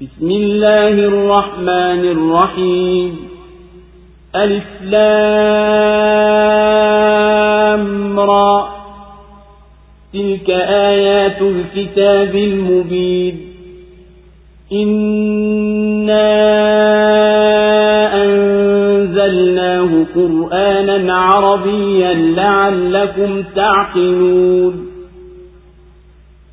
بسم الله الرحمن الرحيم. ألف لام را. تلك آيات الكتاب المبين. إنا أنزلناه قرآنا عربيا لعلكم تعقلون.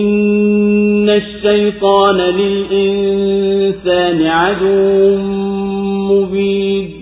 إن الشيطان للإنسان عدو مبين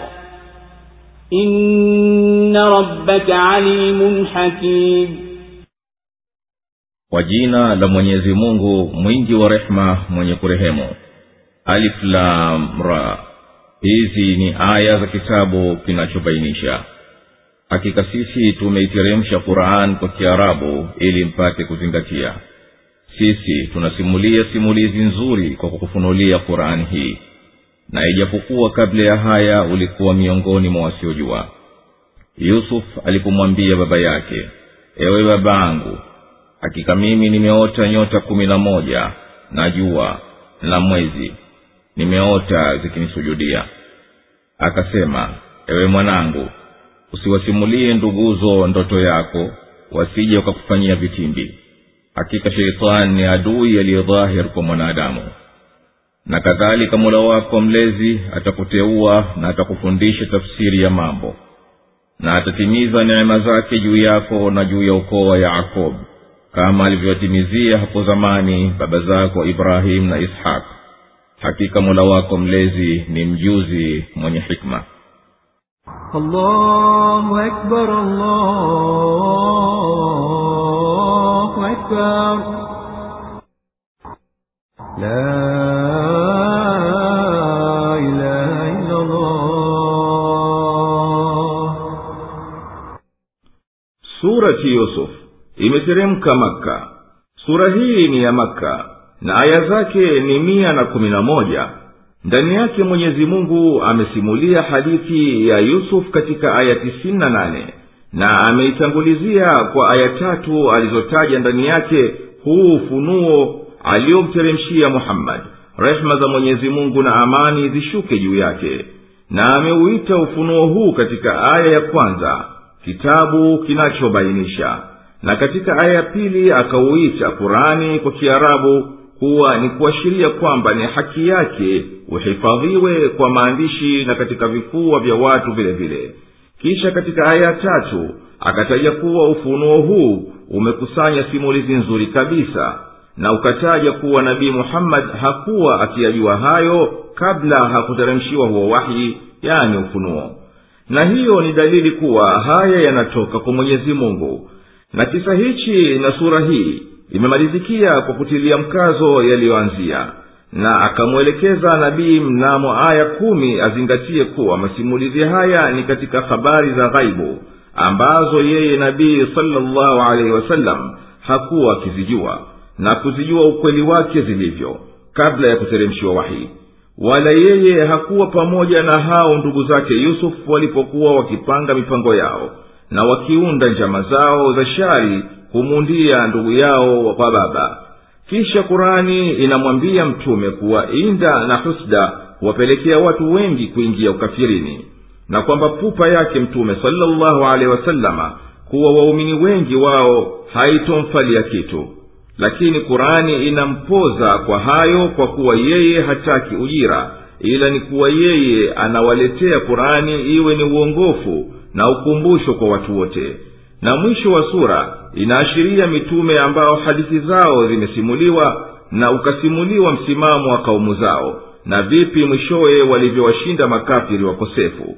inna rabbaka alimun hakim kwa jina la mwenyezi mungu mwingi wa rehma mwenye kurehemu. Alif hizi ni aya za kitabu kinachobainisha. Hakika sisi tumeiteremsha quran kwa kiarabu ili mpate kuzingatia. Sisi tunasimulia simulizi nzuri kwa kukufunulia qurani hii na ijapokuwa kabla ya haya ulikuwa miongoni mwa wasiojua. Yusuf alipomwambia baba yake ewe baba angu hakika mimi nimeota nyota kumi na moja na jua na mwezi nimeota zikinisujudia. Akasema ewe mwanangu usiwasimulie nduguzo ndoto yako wasije wakakufanyia vitimbi. Hakika sheitani ni adui aliyedhahir kwa mwanadamu na kadhalika mula wako mlezi atakuteua na atakufundisha tafsiri ya mambo na atatimiza neema zake juu yako na juu ya ukoo wa yakobo kama alivyotimizia hapo zamani baba zako ibrahimu na ishaq hakika mula wako mlezi ni mjuzi mwenye hikma allahu akbar, allahu akbar. La surati yusuf. Imeteremka makka. Sura hii ni ya makka na aya zake ni mia na kumi na moja. Ndani yake mwenyezi mungu amesimulia hadithi ya yusuf katika aya tisini na nane na ameitangulizia kwa aya tatu alizotaja ndani yake huu ufunuo aliyomteremshia muhammadi rehema za mwenyezi mungu na amani zishuke juu yake. Na ameuita ufunuo huu katika aya ya kwanza kitabu kinachobainisha. Na katika aya ya pili akauita kurani kwa kiarabu kuwa ni kuashiria kwamba ni haki yake uhifadhiwe kwa maandishi na katika vifua vya watu vile vile. Kisha katika aya ya tatu akataja kuwa ufunuo huu umekusanya simulizi nzuri kabisa na ukataja kuwa nabii muhammadi hakuwa akiyajua hayo kabla hakuteremshiwa huo wahi yani ufunuo na hiyo ni dalili kuwa haya yanatoka kwa mwenyezi mungu. Na kisa hichi na sura hii imemalizikia kwa kutilia mkazo yaliyoanzia. Na akamwelekeza nabii mnamo aya kumi azingatie kuwa masimulizi haya ni katika habari za ghaibu ambazo yeye nabii salllahu alaihi wasallam hakuwa akizijua na kuzijua ukweli wake zilivyo kabla ya kuteremshiwa wahii wala yeye hakuwa pamoja na hao ndugu zake yusufu walipokuwa wakipanga mipango yao na wakiunda njama zao za shari humundia ndugu yao kwa baba. Kisha kurani inamwambia mtume kuwa inda na husda huwapelekea watu wengi kuingia ukafirini na kwamba pupa yake mtume salllahu alehi wasalama kuwa waumini wengi wao haitomfalia kitu lakini kurani inampoza kwa hayo kwa kuwa yeye hataki ujira ila ni kuwa yeye anawaletea kurani iwe ni uongofu na ukumbusho kwa watu wote. Na mwisho wa sura inaashiria mitume ambao hadithi zao zimesimuliwa na ukasimuliwa msimamo wa kaumu zao na vipi mwishowe walivyowashinda makafiri wakosefu.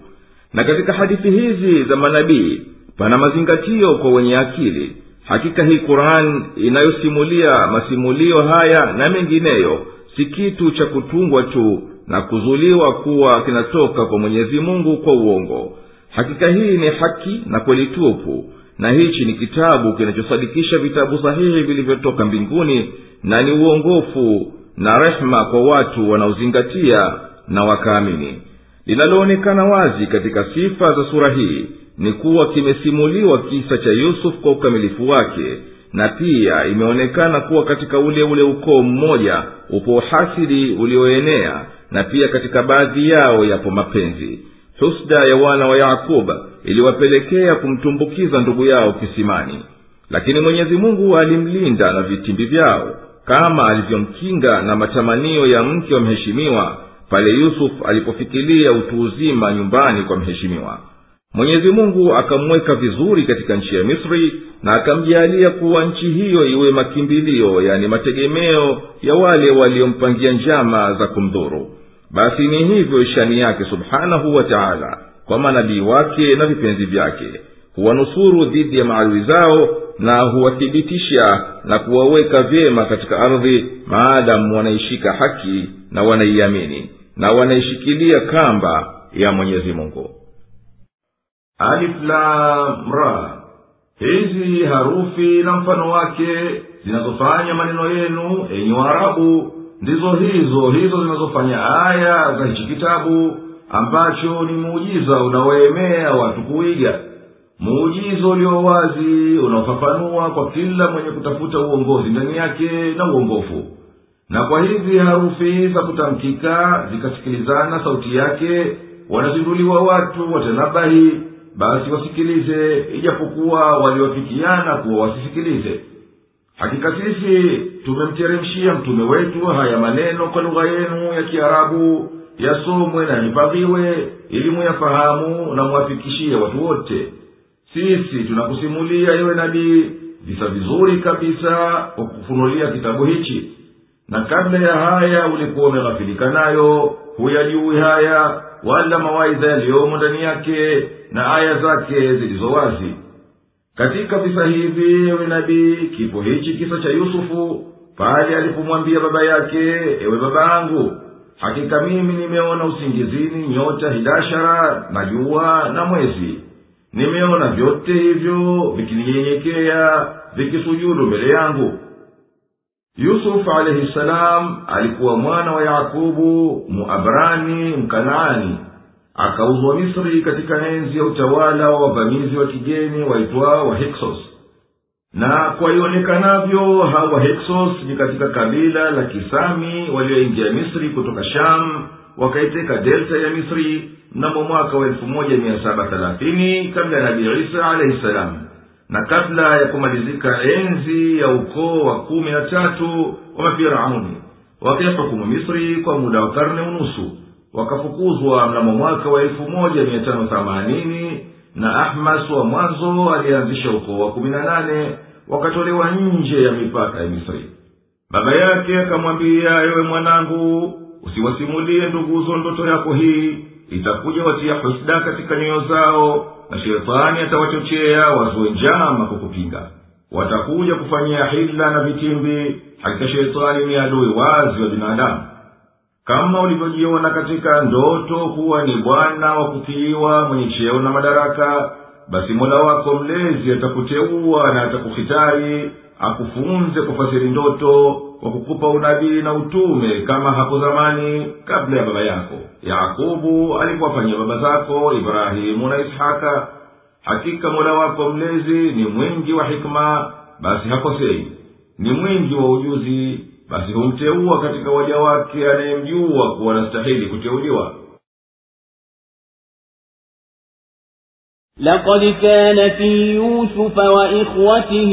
Na katika hadithi hizi za manabii pana mazingatio kwa wenye akili hakika hii quran inayosimulia masimulio haya na mengineyo si kitu cha kutungwa tu na kuzuliwa kuwa kinatoka kwa mwenyezi mungu kwa uongo. Hakika hii ni haki na kweli tupu na hichi ni kitabu kinachosadikisha vitabu sahihi vilivyotoka mbinguni na ni uongofu na rehma kwa watu wanaozingatia na wakaamini. Linaloonekana wazi katika sifa za sura hii ni kuwa kimesimuliwa kisa cha yusuf kwa ukamilifu wake na pia imeonekana kuwa katika ule ule ukoo mmoja upo uhasidi ulioenea na pia katika baadhi yao yapo mapenzi. Husda ya wana wa yakuba iliwapelekea kumtumbukiza ndugu yao kisimani. Lakini mwenyezi mungu alimlinda na vitimbi vyao kama alivyomkinga na matamanio ya mke wa mheshimiwa pale yusuf alipofikilia utu uzima nyumbani kwa mheshimiwa mwenyezi mungu akamweka vizuri katika nchi ya misri na akamjaalia kuwa nchi hiyo iwe makimbilio yani mategemeo ya wale waliompangia njama za kumdhuru. Basi ni hivyo shani yake subhanahu wa taala kwa manabii wake na vipenzi vyake. Huwanusuru dhidi ya maadui zao na huwathibitisha na kuwaweka vyema katika ardhi maadamu wanaishika haki na wanaiamini na wanaishikilia kamba ya mwenyezi mungu aliflamra hizi harufi na mfano wake zinazofanya maneno yenu enyi waarabu ndizo hizo hizo zinazofanya aya za hichi kitabu ambacho ni muujiza unaoemea watu kuiga. Muujiza ulio wazi unaofafanua kwa kila mwenye kutafuta uongozi ndani yake na uongofu. Na kwa hizi harufi za kutamkika zikasikilizana sauti yake wanazinduliwa watu watanabahi basi wasikilize ijapokuwa waliwafikiana kuwa wasisikilize. Hakika sisi tumemteremshia mtume wetu haya maneno kwa lugha yenu ya kiarabu yasomwe na yahifadhiwe ili muyafahamu na muwafikishie watu wote. Sisi tunakusimulia ewe nabii visa vizuri kabisa kwa kufunulia kitabu hichi. Na kabla ya haya ulikuwa umeghafilika nayo huyajui haya wala mawaidha yaliyomo ndani yake na aya zake zilizo wazi. Katika visa hivi ewe nabii kipo hichi kisa cha yusufu pale alipomwambia baba yake ewe baba yangu hakika mimi nimeona usingizini nyota hidashara na jua na mwezi. Nimeona vyote hivyo vikininyenyekea vikisujudu mbele yangu yusufu alaihi salam alikuwa mwana wa yakubu muabrani mkanaani. Akauzwa misri katika enzi ya utawala wa wavamizi wa kigeni waitwao wa hiksos na kwa ionekanavyo hawa hiksos ni katika kabila la kisami walioingia misri kutoka sham wakaiteka delta ya misri mnamo mwaka wa elfu moja mia saba thelathini kabla ya nabii isa alaihi salam na kabla ya kumalizika enzi ya ukoo wa kumi na tatu wa mafirauni wakihukumu misri kwa muda wa karne unusu wakafukuzwa mnamo mwaka wa elfu moja mia tano themanini na ahmas wa mwanzo aliyeanzisha ukoo wa kumi na nane wakatolewa nje ya mipaka ya misri. Baba yake akamwambia ewe mwanangu usiwasimulie nduguzo ndoto yako hii. Itakuja watia husda katika nyoyo zao na shetani atawachochea wazue njama kwa kupinga. Watakuja kufanyia hila na vitimbi hakika shetani ni adui wazi wa binadamu. Kama ulivyojiona katika ndoto kuwa ni bwana wa kutiiwa mwenye cheo na madaraka basi mola wako mlezi atakuteua na atakuhitari akufunze kufasiri ndoto kwa kukupa unabii na utume kama hapo zamani kabla ya baba yako yakubu alipowafanyia baba zako ibrahimu na ishaka hakika mola wako mlezi ni mwingi wa hikma basi hakosei ni mwingi wa ujuzi basi humteua katika waja wake anayemjua kuwa anastahili kuteuliwa لقد كان في يوسف وإخوته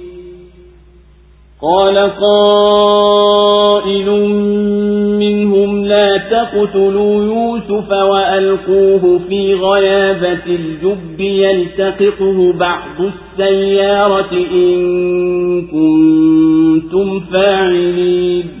قال قائل منهم لا تقتلوا يوسف وألقوه في غيابة الجب يلتقطه بعض السيارة إن كنتم فاعلين.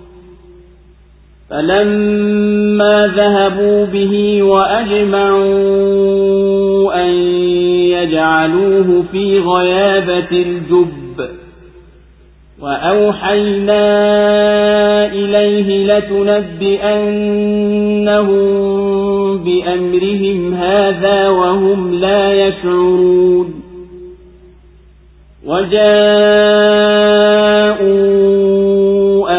فلما ذهبوا به وأجمعوا أن يجعلوه في غيابة الجب وأوحينا إليه لتنبئنهم بأمرهم هذا وهم لا يشعرون وجاءوا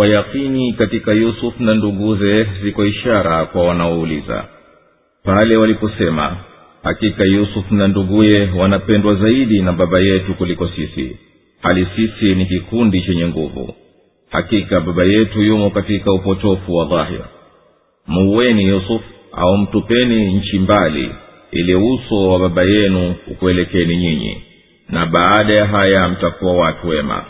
kwa yakini katika yusuf na nduguze ziko ishara kwa wanaouliza. Pale waliposema hakika yusuf na nduguye wanapendwa zaidi na baba yetu kuliko sisi. Hali sisi ni kikundi chenye nguvu. Hakika baba yetu yumo katika upotofu wa dhahir. Muuweni yusuf au mtupeni nchi mbali ili uso wa baba yenu ukuelekeni nyinyi. Na baada ya haya mtakuwa watu wema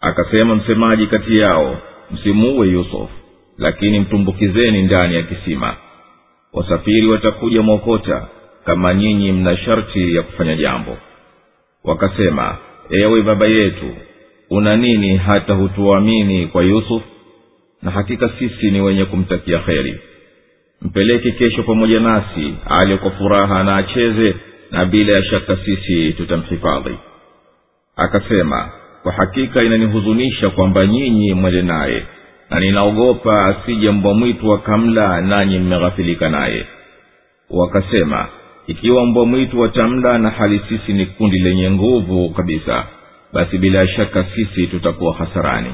akasema msemaji kati yao msimuue yusufu lakini mtumbukizeni ndani ya kisima. Wasafiri watakuja mwokota kama nyinyi mna sharti ya kufanya jambo. Wakasema ewe baba yetu una nini hata hutuamini kwa yusuf? Na hakika sisi ni wenye kumtakia kheri. Mpeleke kesho pamoja nasi ale kwa furaha na acheze na bila ya shaka sisi tutamhifadhi. Akasema kwa hakika inanihuzunisha kwamba nyinyi mwende naye na ninaogopa asije mbwa mwitu akamla nanyi mmeghafilika naye. Wakasema ikiwa mbwa mwitu watamla na hali sisi ni kundi lenye nguvu kabisa basi bila shaka sisi tutakuwa hasarani.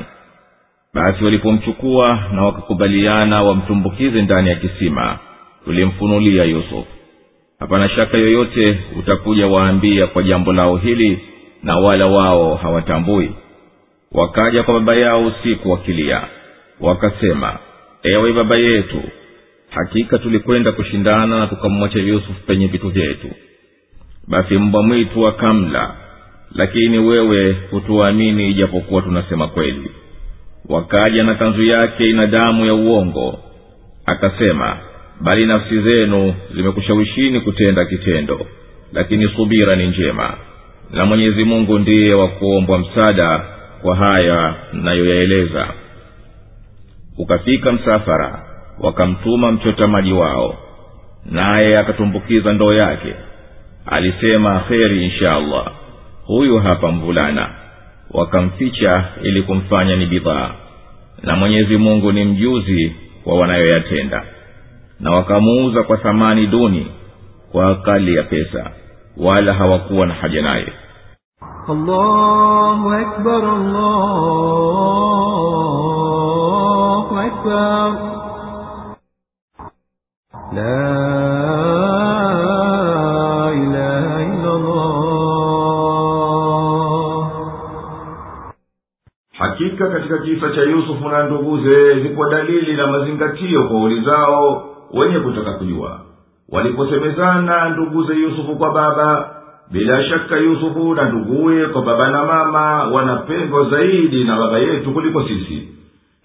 Basi walipomchukua na wakakubaliana wamtumbukize ndani ya kisima tulimfunulia yusufu. Hapana shaka yoyote utakuja waambia kwa jambo lao hili na wala wao hawatambui. Wakaja kwa baba yao usiku wakilia wakasema ewe baba yetu hakika tulikwenda kushindana na tukamwacha yusufu penye vitu vyetu. Basi mbwa mwitu akamla lakini wewe hutuamini ijapokuwa tunasema kweli. Wakaja na kanzu yake ina damu ya uongo akasema bali nafsi zenu zimekushawishini kutenda kitendo lakini subira ni njema na mwenyezi mungu ndiye wa kuombwa msaada kwa haya mnayoyaeleza ukafika msafara wakamtuma mchota maji wao naye akatumbukiza ndoo yake. Alisema kheri insha allah huyu hapa mvulana. Wakamficha ili kumfanya ni bidhaa na mwenyezi mungu ni mjuzi wa wanayoyatenda. Na wakamuuza kwa thamani duni kwa akali ya pesa wala hawakuwa na haja naye. Hakika katika kisa cha yusufu na nduguze zipo dalili na mazingatio kwa ulizao wenye kutaka kujua waliposemezana nduguze yusufu kwa baba bila shaka yusufu na nduguye kwa baba na mama wanapendwa zaidi na baba yetu kuliko sisi.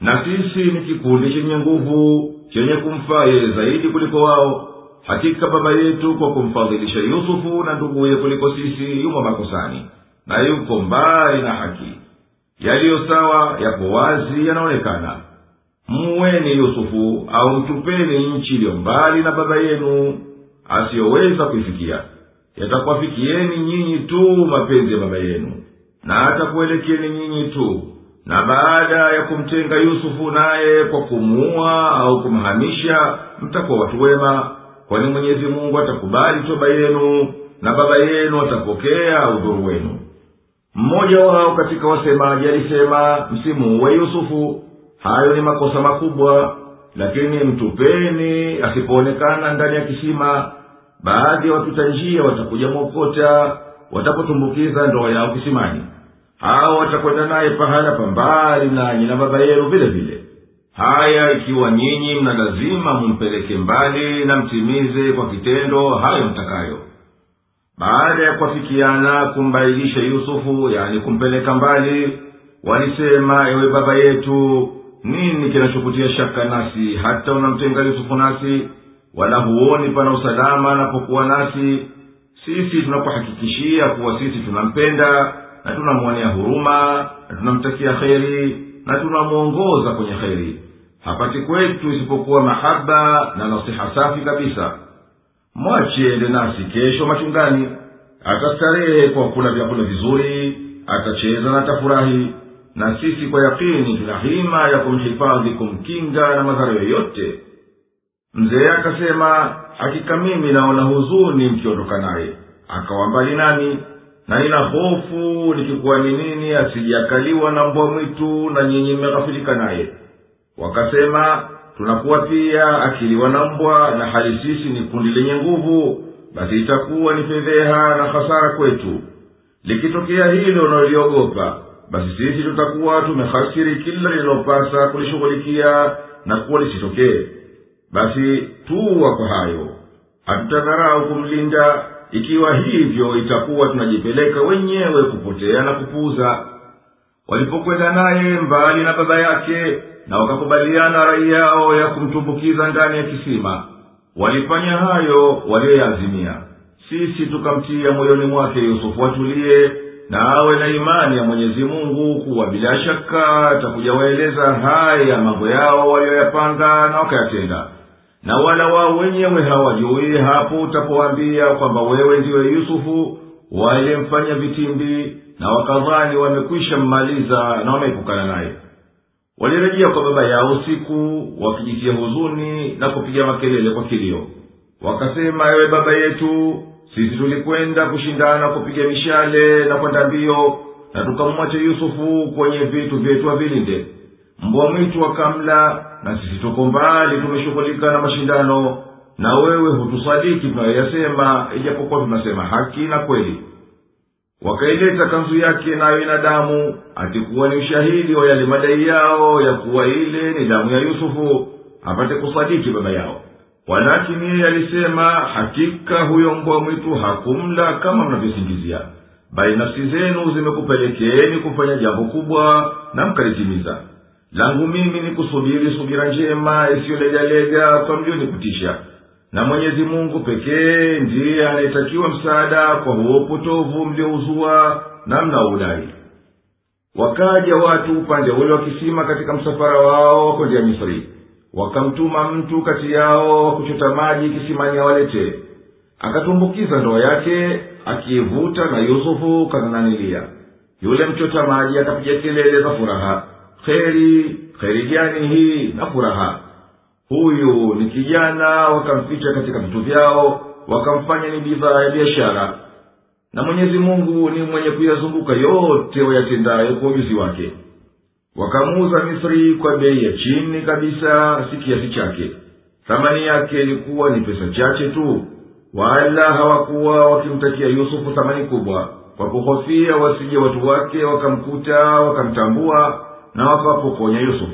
Na sisi ni kikundi chenye nguvu chenye kumfaa zaidi kuliko wao. Hakika baba yetu kwa kumfadhilisha yusufu na nduguye kuliko sisi yumo makosani na yuko mbali na haki. Yaliyo sawa yapo wazi yanaonekana muweni yusufu au mtupeni nchi iliyo mbali na baba yenu asiyoweza kuifikia. Yatakwafikieni nyinyi tu mapenzi ya baba yenu na atakuelekeni nyinyi tu. Na baada ya kumtenga yusufu naye kwa kumuua au kumhamisha mtakuwa watu wema kwani mwenyezi mungu atakubali toba yenu na baba yenu atapokea udhuru wenu. Mmoja wao katika wasemaji alisema msimuuwe yusufu hayo ni makosa makubwa lakini mtupeni asipoonekana ndani ya kisima. Baadhi ya wapita njia watakuja mwokota watapotumbukiza ndoa yao kisimani. Hao watakwenda naye pahala pambali nanyi na baba yenu vile vile. Haya ikiwa nyinyi mna lazima mumpeleke mbali na mtimize kwa kitendo hayo mtakayo. Baada ya kuafikiana kumbailisha yusufu yani kumpeleka mbali walisema ewe baba yetu nini kinachokutia shaka nasi? Hata unamtenga yusufu nasi wala huoni pana usalama anapokuwa nasi. Sisi tunakuhakikishia kuwa sisi tunampenda na tunamwonea huruma na tunamtakia kheri na tunamwongoza kwenye kheri. Hapati kwetu isipokuwa mahaba na nasiha safi kabisa. Mwachiende nasi kesho machungani. Atastarehe kwa kula vyakula vizuri atacheza na atafurahi na sisi kwa yakini tuna hima ya kumhifadhi kumkinga na madhara yoyote. Mzee akasema hakika mimi naona huzuni mkiondoka naye. Akawa mbali nami na nina hofu nikikuwa ni nini asijakaliwa na mbwa mwitu na nyinyi mmeghafilika naye. Wakasema tunakuwa pia akiliwa na mbwa na hali sisi ni kundi lenye nguvu basi itakuwa ni fedheha na hasara kwetu. Likitokea hilo unaloliogopa basi sisi tutakuwa tumehasiri kila lililopasa kulishughulikia na kuwa lisitokee. Basi tuwa kwa hayo. Hatutadharau kumlinda. Ikiwa hivyo itakuwa tunajipeleka wenyewe kupotea na kupuuza. Walipokwenda naye mbali na baba yake na wakakubaliana rai yao ya kumtumbukiza ndani ya kisima walifanya hayo waliyoyaazimia sisi tukamtia moyoni mwake yusufu atulie na awe na imani ya mwenyezi mungu kuwa bila shaka takujawaeleza haya mambo yao waliyoyapanga na wakayatenda. Na wala wao wenyewe hawajui hapo utapowaambia kwamba wewe ndiwe yusufu waliyemfanya vitimbi na wakadhani wamekwisha mmaliza na wameepukana naye. Walirejea kwa baba yao usiku wakijitia huzuni na kupiga makelele kwa kilio. Wakasema ewe baba yetu sisi tulikwenda kushindana kupiga mishale na kwenda mbio na tukamwacha yusufu kwenye vitu vyetu avilinde mbwa mwitu wakamla na sisi tuko mbali tumeshughulika na mashindano na wewe hutusadiki tunayoyasema ijapokuwa tunasema haki na kweli. Wakaileta kanzu yake nayo ina damu atikuwa ni ushahidi wa yale madai yao ya kuwa ile ni damu ya yusufu apate kusadiki baba yao walakini yeye alisema hakika huyo mbwa mwitu hakumla kama mnavyosingizia. Bali nafsi zenu zimekupelekeeni kufanya jambo kubwa na mkalitimiza. Langu mimi ni kusubiri subira njema isiyolegalega kwa mlionipitisha na mwenyezi mungu pekee ndiye anayetakiwa msaada kwa huo upotovu mliouzua na mnaudai wakaja watu upande ule wa kisima katika msafara wao wa misri wakamtuma mtu kati yao wa kuchota maji kisimani awalete. Akatumbukiza ndoo yake akiivuta na yusufu kanananilia yule mchota maji akapiga kelele za furaha. Kheri kheri gani hii na furaha? Huyu ni kijana wakamficha katika vitu vyao wakamfanya ni bidhaa ya biashara. Na mwenyezi mungu ni mwenye kuyazunguka yote wayatendayo kwa ujuzi wake wakamuuza misri kwa bei ya chini kabisa si kiasi chake. Thamani yake ilikuwa ni pesa chache tu. Wala hawakuwa wakimtakia yusufu thamani kubwa. Kwa kuhofia wasije watu wake wakamkuta wakamtambua na wakawapokonya yusufu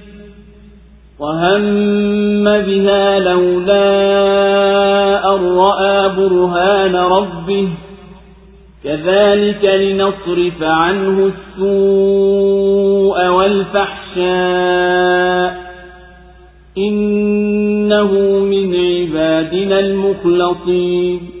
وهم بها لولا أن رأى برهان ربه كذلك لنصرف عنه السوء والفحشاء إنه من عبادنا المخلصين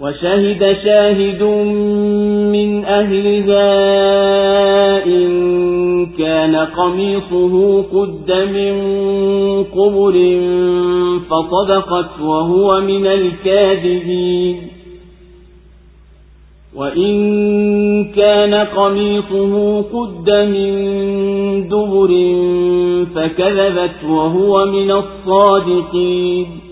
وشهد شاهد من أهلها إن كان قميصه قد من قبر فصدقت وهو من الكاذبين وإن كان قميصه قد من دبر فكذبت وهو من الصادقين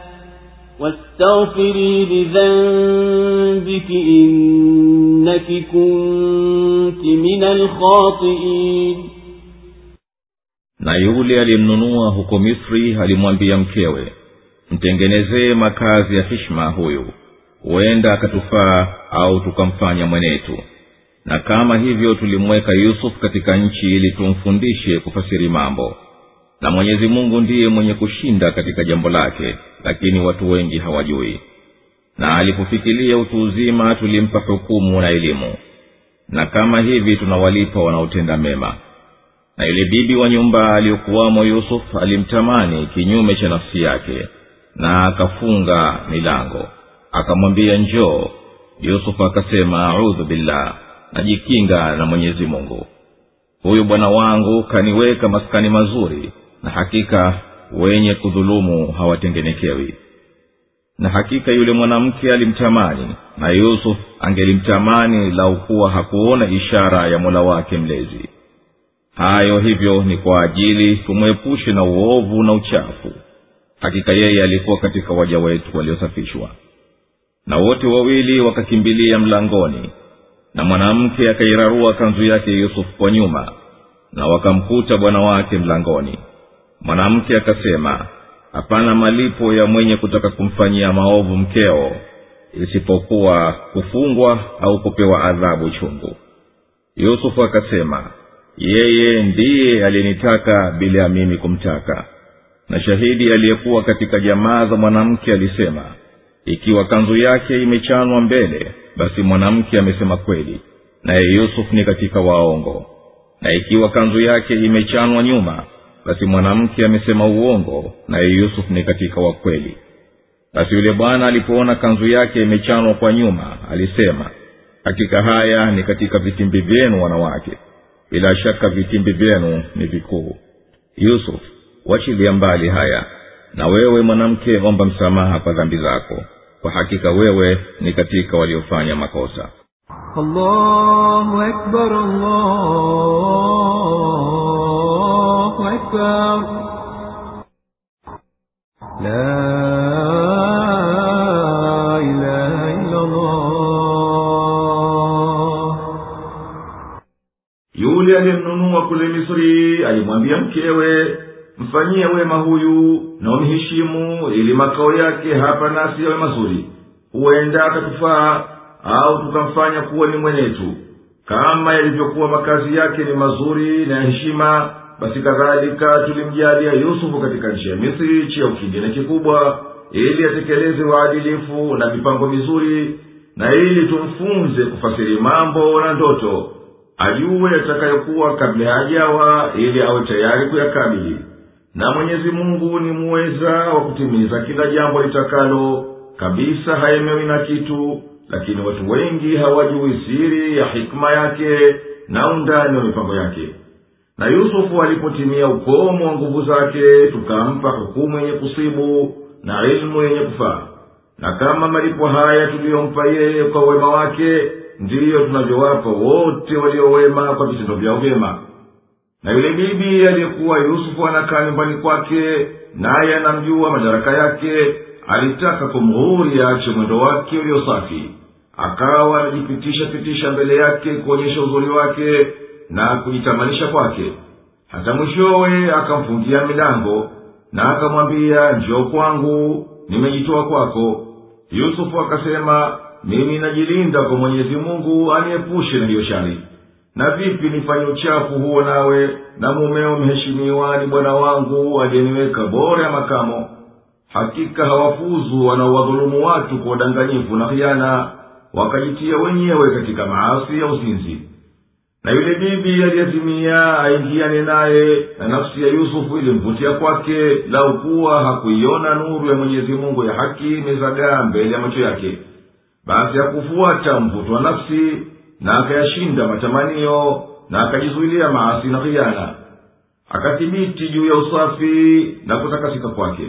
واستغفري لذنبك إنك كنت من الخاطئين na yule aliyemnunua huko misri alimwambia mkewe mtengenezee makazi ya hishma huyu huenda akatufaa au tukamfanya mwenetu na kama hivyo tulimweka yusuf katika nchi ili tumfundishe kufasiri mambo na mwenyezi mungu ndiye mwenye kushinda katika jambo lake lakini watu wengi hawajui. Na alipofikilia utu uzima tulimpa hukumu na elimu. Na kama hivi tunawalipa wanaotenda mema. Na yule bibi wa nyumba aliyokuwamo yusuf alimtamani kinyume cha nafsi yake na akafunga milango. Akamwambia njoo. Yusuf akasema audhu billah najikinga na mwenyezi mungu. Huyu bwana wangu kaniweka maskani mazuri na hakika wenye kudhulumu hawatengenekewi. Na hakika yule mwanamke alimtamani na yusuf angelimtamani laukuwa hakuona ishara ya mola wake mlezi. Hayo hivyo ni kwa ajili tumwepushe na uovu na uchafu. Hakika yeye alikuwa katika waja wetu waliosafishwa. Na wote wawili wakakimbilia mlangoni na mwanamke akairarua kanzu yake yusufu kwa nyuma na wakamkuta bwana wake mlangoni mwanamke akasema hapana malipo ya mwenye kutaka kumfanyia maovu mkeo isipokuwa kufungwa au kupewa adhabu chungu. Yusufu akasema yeye ndiye aliyenitaka bila ya mimi kumtaka. Na shahidi aliyekuwa katika jamaa za mwanamke alisema ikiwa kanzu yake imechanwa mbele basi mwanamke amesema kweli naye yusufu ni katika waongo. Na ikiwa kanzu yake imechanwa nyuma basi mwanamke amesema uongo naye yusuf ni katika wakweli basi yule bwana alipoona kanzu yake imechanwa kwa nyuma alisema hakika haya ni katika vitimbi vyenu wanawake. Bila shaka vitimbi vyenu ni vikuu. Yusuf wachilia mbali haya. Na wewe mwanamke omba msamaha kwa dhambi zako. Kwa hakika wewe ni katika waliofanya makosa. Allahu akbar allah. أكبر لا إله إلا الله yule aliyemnunua kule misri alimwambia mkewe mfanyie wema huyu na umheshimu ili makao yake hapa nasi yawe mazuri huenda akatufaa au tukamfanya kuwa ni mwenetu kama yalivyokuwa makazi yake ni mazuri na ya heshima basi kadhalika tulimjalia yusufu katika nchi ya misri cheo kingine kikubwa ili atekeleze waadilifu na mipango mizuri na ili tumfunze kufasiri mambo na ndoto ajue yatakayokuwa kabla hajawa ili awe tayari kuyakabili. Na mwenyezi mungu ni muweza wa kutimiza kila jambo litakalo kabisa haemewi na kitu lakini watu wengi hawajui siri ya hikma yake na undani wa mipango yake na yusufu alipotimia ukomo wa nguvu zake tukampa hukumu yenye kusibu na ilmu yenye kufaa. Na kama malipo haya tuliyompa yeye kwa wema wake ndiyo tunavyowapa wote waliowema kwa vitendo vyao vyema. Na yule bibi aliyekuwa yusufu anakaa nyumbani kwake naye anamjua madaraka yake alitaka kumghuri aache mwendo wake uliosafi akawa anajipitisha pitisha mbele yake kuonyesha uzuri wake na kujitamanisha kwake. Hata mwishowe akamfungia milango na akamwambia njoo kwangu nimejitoa kwako. Yusufu akasema mimi najilinda kwa mwenyezi mungu aniepushe na hiyo shari. Na vipi nifanye uchafu huo nawe na mumeo mheshimiwa ni bwana wangu aliyeniweka bora ya makamo? Hakika hawafuzu wanaowadhulumu watu kwa udanganyifu na khiana wakajitia wenyewe katika maasi ya uzinzi na yule bibi aliyezimia aingiane naye na nafsi ya yusufu ilimvutia kwake lau kuwa hakuiona nuru ya mwenyezi mungu ya haki imezagaa mbele ya macho yake. Basi hakufuata mvuto wa nafsi na akayashinda matamanio na akajizuilia maasi na khiana. Akathibiti juu ya usafi na kutakasika kwake.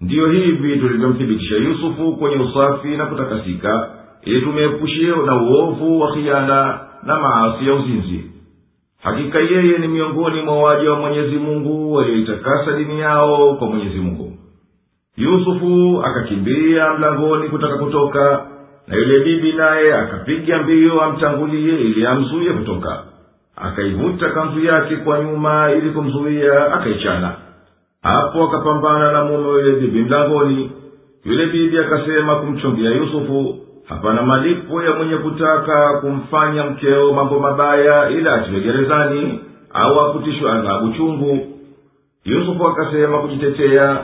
Ndiyo hivi tulivyomthibitisha yusufu kwenye usafi na kutakasika ili tumeepushie na uovu wa khiana na maasi ya uzinzi. Hakika yeye ni miongoni mwa waja wa mwenyezi mungu walioitakasa dini yao kwa mwenyezi mungu. Yusufu akakimbia mlangoni kutaka kutoka na yule bibi naye akapiga mbio amtangulie ili amzuye kutoka. Akaivuta kanzu yake kwa nyuma ili kumzuia akaichana. Hapo akapambana na mume yule bibi mlangoni. Yule bibi akasema kumchongea yusufu hapana malipo ya mwenye kutaka kumfanya mkeo mambo mabaya ila atiwe gerezani au akutishwe adhabu chungu. Yusufu akasema kujitetea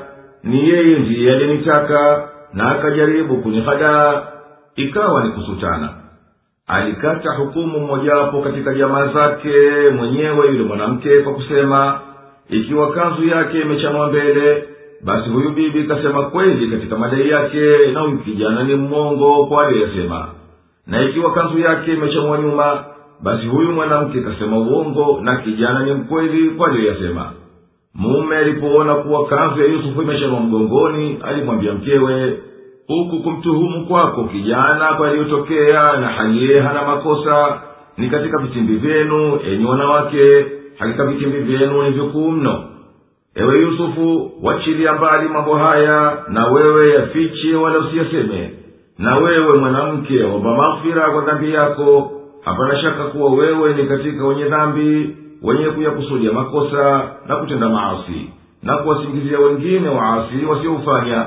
ni yeye ndiye aliyenitaka na akajaribu kunihadaa ikawa ni kusutana. Alikata hukumu mmojawapo katika jamaa zake mwenyewe yule mwanamke kwa kusema ikiwa kanzu yake imechanwa mbele basi huyu bibi kasema kweli katika madai yake na huyu kijana ni mmongo kwa aliyesema. Na ikiwa kanzu yake imechamua nyuma basi huyu mwanamke kasema uongo na kijana ni mkweli kwa aliyesema. Mume alipoona kuwa kanzu ya yusufu imechamua mgongoni alimwambia mkewe huku kumtuhumu kwako kijana kwa yaliyotokea na haliye hana makosa ni katika vitimbi vyenu enyi wanawake. Hakika vitimbi vyenu ni vikuu mno ewe yusufu wachilia mbali mambo haya na wewe yafiche wala usiyaseme. Na wewe mwanamke omba maghfira kwa dhambi yako. Hapana shaka kuwa wewe ni katika wenye dhambi wenye kuyakusudia makosa na kutenda maasi na kuwasingizia wengine waasi wasioufanya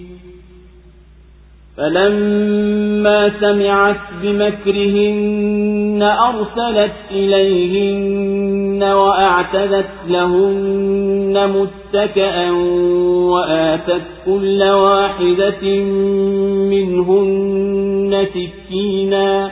فلما سمعت بمكرهن أرسلت إليهن وأعتدت لهن متكأ وآتت كل واحدة منهن سكينا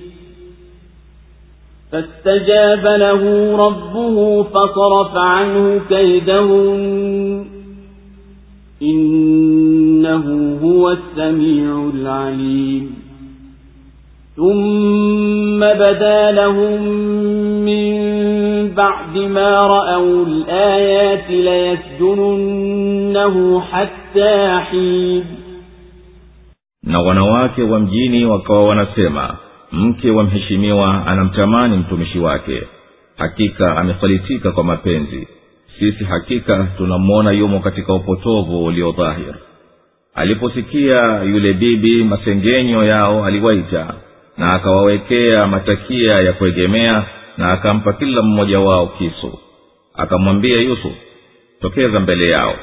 فاستجاب له ربه فصرف عنه كيدهن. إنه هو السميع العليم. ثم بدا لهم من بعد ما رأوا الآيات ليسجننه حتى حين. Na wanawake wa mjini wakawa wanasema mke wa mheshimiwa anamtamani mtumishi wake. Hakika amefalitika kwa mapenzi. Sisi hakika tunamwona yumo katika upotovu ulio dhahir. Aliposikia yule bibi masengenyo yao aliwaita na akawawekea matakia ya kuegemea na akampa kila mmoja wao kisu. Akamwambia yusuf tokeza mbele yao.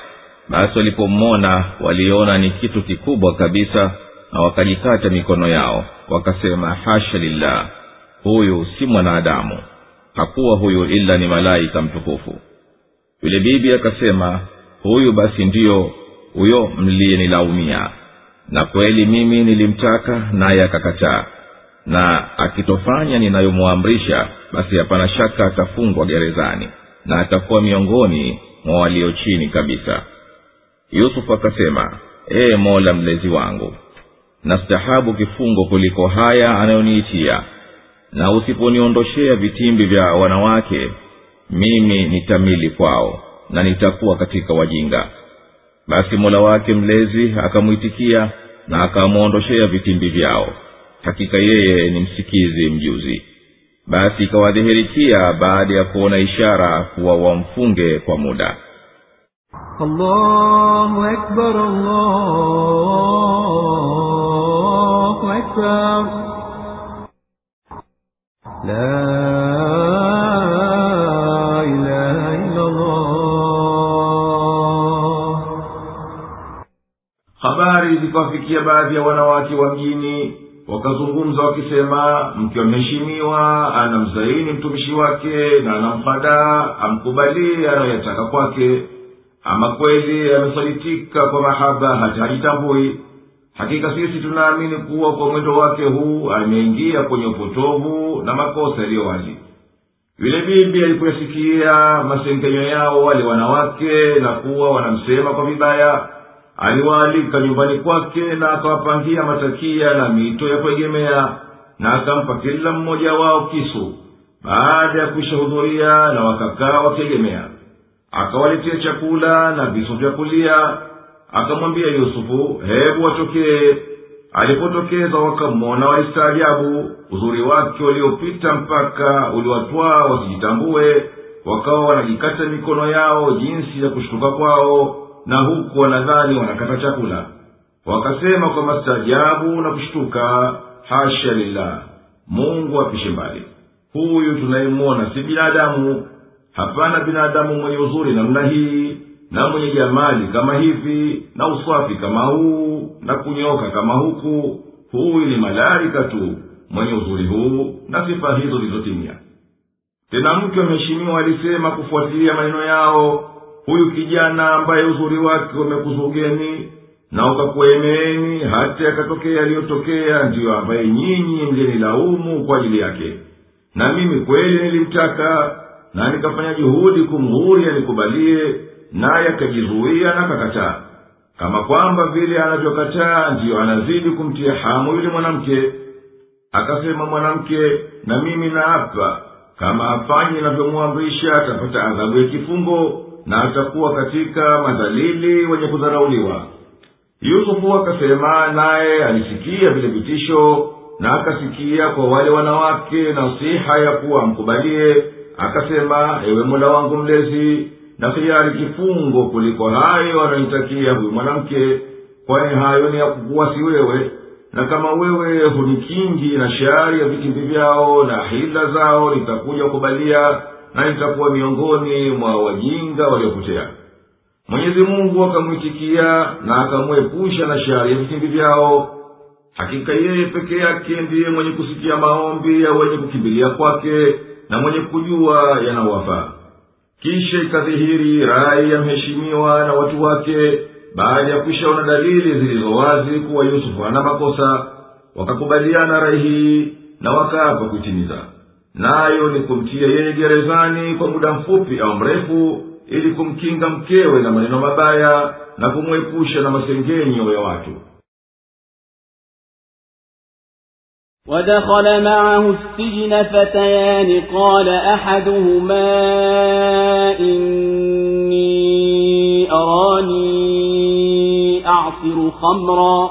Basi walipomwona waliona ni kitu kikubwa kabisa na wakajikata mikono yao wakasema hasha lillah huyu si mwanadamu hakuwa huyu ila ni malaika mtukufu. Yule bibi akasema huyu basi ndiyo huyo mliyenilaumia na kweli mimi nilimtaka naye akakataa na akitofanya ninayomwamrisha basi hapana shaka atafungwa gerezani na atakuwa miongoni mwa walio chini kabisa. Yusufu akasema ee mola mlezi wangu nastahabu kifungo kuliko haya anayoniitia. Na usiponiondoshea vitimbi vya wanawake mimi nitamili kwao na nitakuwa katika wajinga. Basi mola wake mlezi akamwitikia na akamwondoshea vitimbi vyao. Hakika yeye ni msikizi mjuzi. Basi ikawadhihirikia baada ya kuona ishara kuwa wamfunge kwa muda. Allahu akbar, allahu أكبر لا إله إلا الله habari zikawafikia baadhi ya wanawake wa mjini wakazungumza wakisema mke mheshimiwa anamzaini mtumishi wake na anamhadaa amkubalie anayoyataka kwake ama kweli amesalitika kwa mahaba hata hajitambui hakika sisi tunaamini kuwa kwa mwendo wake huu ameingia kwenye upotovu na makosa yaliyo wazi. Yule bibi alipoyasikia masengenyo yao wale wanawake na kuwa wanamsema kwa vibaya aliwaalika nyumbani kwake na akawapangia matakia na mito ya kuegemea na akampa kila mmoja wao kisu. Baada ya kuishahudhuria na wakakaa wakiegemea akawaletea chakula na visu vya kulia akamwambia yusufu hebu watokee alipotokeza wakamwona walistaajabu uzuri wake uliopita mpaka uliwatwaa wasijitambue wakawa wanajikata mikono yao jinsi ya kushtuka kwao na huku wanadhani wanakata chakula. Wakasema kwa mastaajabu na kushtuka hasha lillah mungu apishe mbali. Huyu tunayemwona si binadamu. Hapana binadamu mwenye uzuri namna hii na mwenye jamali kama hivi na uswafi kama huu na kunyoka kama huku huyu ni malaika tu mwenye uzuri huu na sifa hizo zilizotimia. Tena mke wameheshimiwa alisema kufuatilia maneno yao huyu kijana ambaye uzuri wake umekuzugeni na ukakuemeeni hata yakatokea yaliyotokea ndiyo ambaye nyinyi mlinilaumu kwa ajili yake. Na mimi kweli nilimtaka na nikafanya juhudi kumhuria anikubalie naye akajizuia na akakataa kama kwamba vile anavyokataa ndiyo anazidi kumtia hamu yule mwanamke. Akasema mwanamke na mimi naapa. Kama afanye inavyomwamrisha atapata adhabu ya kifungo na atakuwa katika madhalili wenye kudharauliwa. Yusufu akasema naye alisikia vile vitisho na akasikia kwa wale wanawake nasiha ya kuwa amkubalie. Akasema ewe mola wangu mlezi na hiari kifungo kuliko hayo anayotakia huyu mwanamke kwani hayo ni ya kukuwasi wewe. Na kama wewe hunikingi na shari ya vitimbi vyao na hila zao nitakuja kubalia na nitakuwa miongoni mwa wajinga waliopotea. Mwenyezi mungu akamwitikia na akamwepusha na shari ya vitimbi vyao. Hakika yeye peke yake ndiye mwenye kusikia maombi ya wenye kukimbilia kwake na mwenye kujua yanawafaa kisha ikadhihiri rai ya mheshimiwa na watu wake baada ya kwishaona dalili zilizo wazi kuwa yusufu hana makosa wakakubaliana rai hii na wakaapa kuitimiza. Nayo ni kumtia yeye gerezani kwa muda mfupi au mrefu ili kumkinga mkewe na maneno mabaya na kumwepusha na masengenyo ya watu ودخل معه السجن فتيان قال أحدهما إني أراني أعصر خمرا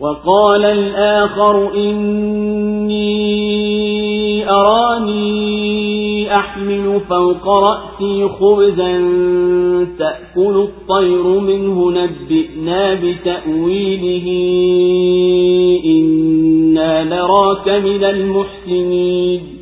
وقال الآخر إني أراني أحمل فوق رأسي خبزا تأكل الطير منه نبئنا بتأويله. إنا نراك من المحسنين.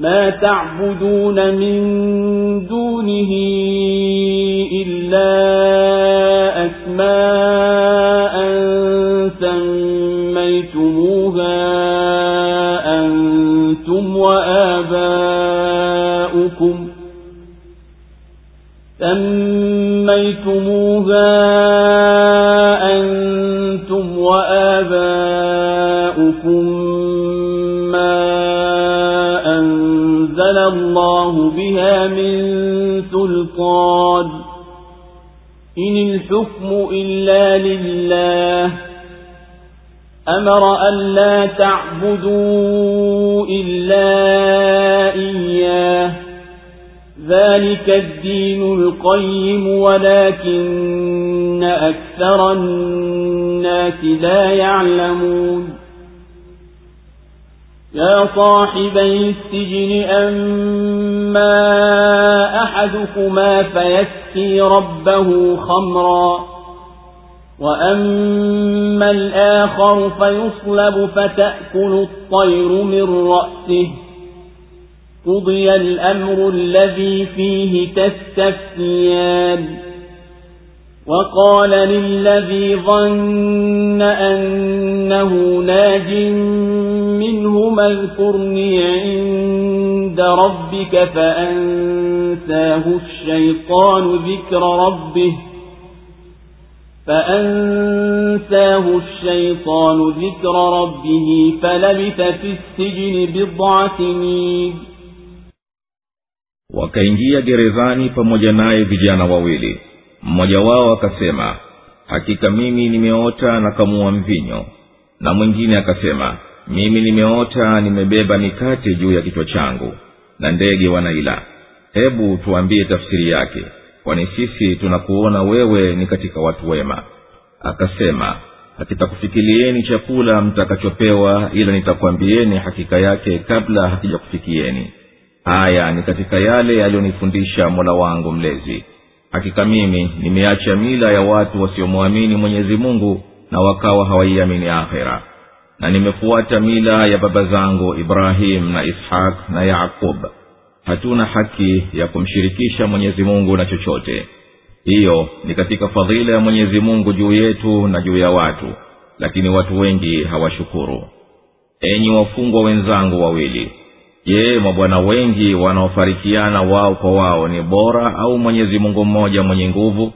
ما تعبدون من دونه إلا أسماء سميتموها أنتم وآباؤكم. سميتموها سلطان إن الحكم إلا لله. أمر أن لا تعبدوا إلا إياه. ذلك الدين القيم ولكن أكثر الناس لا يعلمون. يا صاحبي السجن أما أحدكما فيسقي ربه خمرا وأما الآخر فيصلب فتأكل الطير من رأسه. قضي الأمر الذي فيه تستفتيان. وقال للذي ظن أنه ناج منهما اذكرني عند ربك فأنساه الشيطان ذكر ربه فأنساه الشيطان ذكر ربه فلبث في السجن بضع سنين wakaingia gerezani pamoja naye vijana wawili mmoja wao akasema hakika mimi nimeota na kamua mvinyo na mwingine akasema mimi nimeota nimebeba mikate juu ya kichwa changu na ndege wanaila. Hebu tuambie tafsiri yake kwani sisi tunakuona wewe ni katika watu wema. Akasema hakitakufikilieni chakula mtakachopewa ila nitakwambieni hakika yake kabla hakijakufikieni. Haya ni katika yale aliyonifundisha mola wangu mlezi. Hakika mimi nimeacha mila ya watu wasiomwamini mwenyezi mungu na wakawa hawaiamini akhera na nimefuata mila ya baba zangu ibrahim na ishaq na yaqub. Hatuna haki ya kumshirikisha mwenyezi mungu na chochote. Hiyo ni katika fadhila ya mwenyezi mungu juu yetu na juu ya watu lakini watu wengi hawashukuru. Enyi wafungwa wenzangu wawili je mabwana wengi wanaofarikiana wao kwa wao ni bora au mwenyezi mungu mmoja mwenye nguvu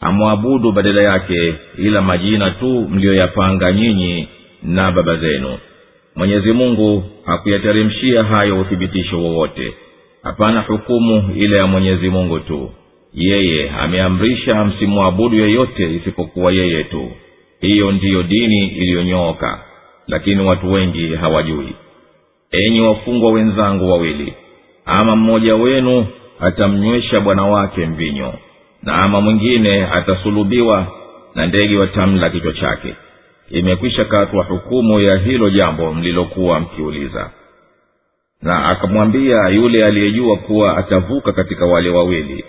amwabudu badala yake ila majina tu mliyoyapanga nyinyi na baba zenu. Mwenyezi mungu hakuyateremshia hayo uthibitisho wowote. Hapana hukumu ile ya mwenyezi mungu tu. Yeye ameamrisha msimwabudu yeyote isipokuwa yeye tu. Hiyo ndiyo dini iliyonyooka lakini watu wengi hawajui. Enyi wafungwa wenzangu wawili ama mmoja wenu atamnywesha bwana wake mvinyo na ama mwingine atasulubiwa na ndege watamla kichwa chake. Imekwisha katwa hukumu ya hilo jambo mlilokuwa mkiuliza. Na akamwambia yule aliyejua kuwa atavuka katika wale wawili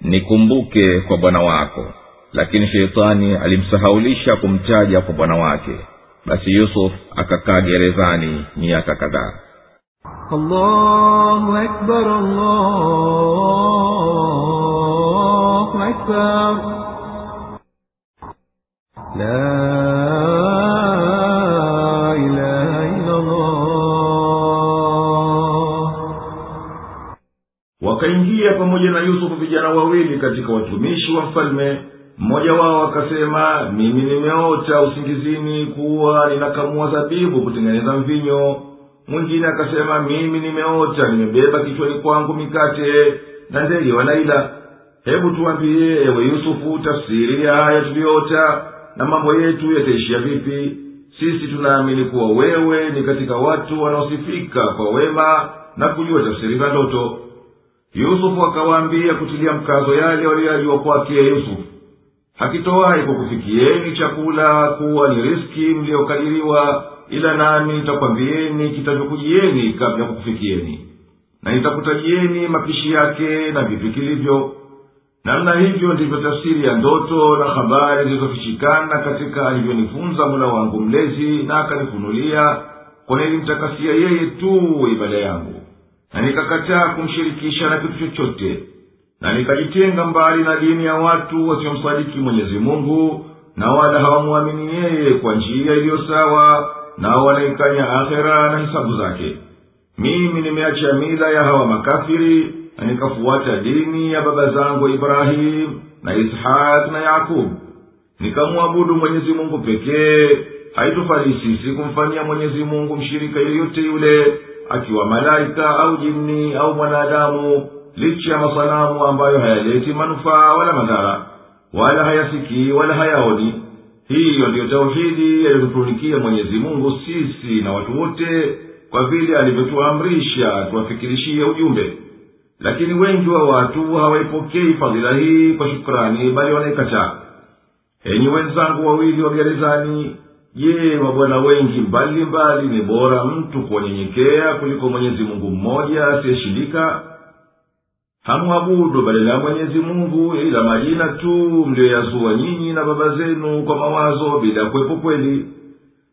nikumbuke kwa bwana wako. Lakini sheitani alimsahaulisha kumtaja kwa bwana wake. Basi yusuf akakaa gerezani miaka kadhaa. Allahu akbar, allahu أكبر لا إله إلا الله wakaingia pamoja na yusufu vijana wawili katika watumishi wa mfalme mmoja wao akasema mimi nimeota usingizini kuwa ninakamua zabibu kutengeneza mvinyo mwingine akasema mimi nimeota nimebeba kichwani kwangu mikate na ndege wanaila hebu tuambie ewe yusufu tafsiri ya haya tuliyoota na mambo yetu yataishia vipi? Sisi tunaamini kuwa wewe ni katika watu wanaosifika kwa wema na kujua tafsiri za ndoto. Yusufu akawaambia kutilia mkazo yale waliyajua kwake yusufu. Hakitowahi kukufikieni chakula kuwa ni riski mliyokadiriwa ila nami nitakwambieni kitavyokujieni kabla kukufikieni. Na nitakutajieni mapishi yake na vipi kilivyo namna hivyo ndivyo tafsiri ya ndoto na habari zilizofichikana katika alivyonifunza mula wangu mlezi na akanifunulia kwa nilimtakasia yeye tu ibada yangu. Na nikakataa kumshirikisha na kitu chochote. Na nikajitenga mbali na dini ya watu wasiomsadiki mwenyezi mungu na wala hawamwamini yeye kwa njia iliyo sawa nao wanaikanya akhera na hisabu zake. Mimi nimeacha mila ya hawa makafiri na nikafuata dini ya baba zangu ibrahimu na ishaq na yakubu nikamwabudu mwenyezi mungu pekee. Haitufali sisi kumfanyia mwenyezi mungu mshirika yeyote yule akiwa malaika au jini au mwanadamu licha ya masanamu ambayo hayaleti manufaa wala madhara wala hayasikii wala hayaoni. Hiyo ndiyo tauhidi yaliyotutunikia mwenyezi mungu sisi na watu wote kwa vile alivyotuamrisha tuwafikirishie ujumbe lakini wengi wa watu hawaipokei fadhila hii kwa shukrani bali wanaikataa enyi wenzangu wawili wa gerezani je mabwana wengi mbali mbali ni bora mtu kuwanyenyekea kuliko mwenyezi mungu mmoja asiyeshindika? Hamwabudu badala ya mwenyezi mungu ila majina tu mliyoyazua nyinyi na baba zenu kwa mawazo bila kuwepo kweli.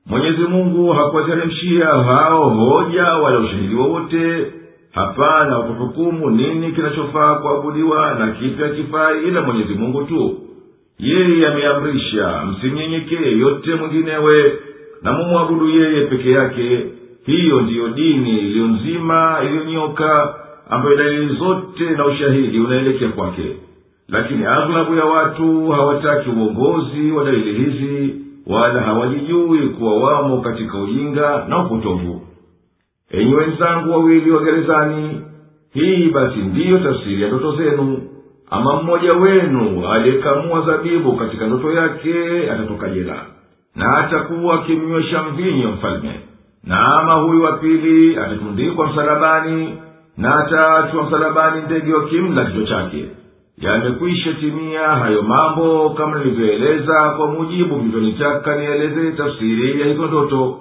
Mwenyezi mungu hakuwateremshia hao hoja wala ushahidi wowote hapana wakuhukumu nini kinachofaa kuabudiwa na kipi hakifai ila mwenyezi mungu tu. Yeye ameamrisha msimnyenyekee yote mwinginewe na mumwabudu yeye peke yake. Hiyo ndiyo dini iliyo nzima iliyonyoka ambayo dalili zote na ushahidi unaelekea kwake. Lakini aghlabu ya watu hawataki uongozi wa dalili hizi wala hawajijui kuwa wamo katika ujinga na upotovu enyi wenzangu wawili wa gerezani hii basi ndiyo tafsiri ya ndoto zenu. Ama mmoja wenu aliyekamua zabibu katika ndoto yake atatoka jela na atakuwa akimnywesha mvinyo mfalme. Na ama huyu wa pili atatundikwa msalabani na ataachwa msalabani ndege wakimla kichwa chake. Yamekwisha timia hayo mambo kama nilivyoeleza kwa mujibu vilivyonitaka nieleze tafsiri ya hizo ndoto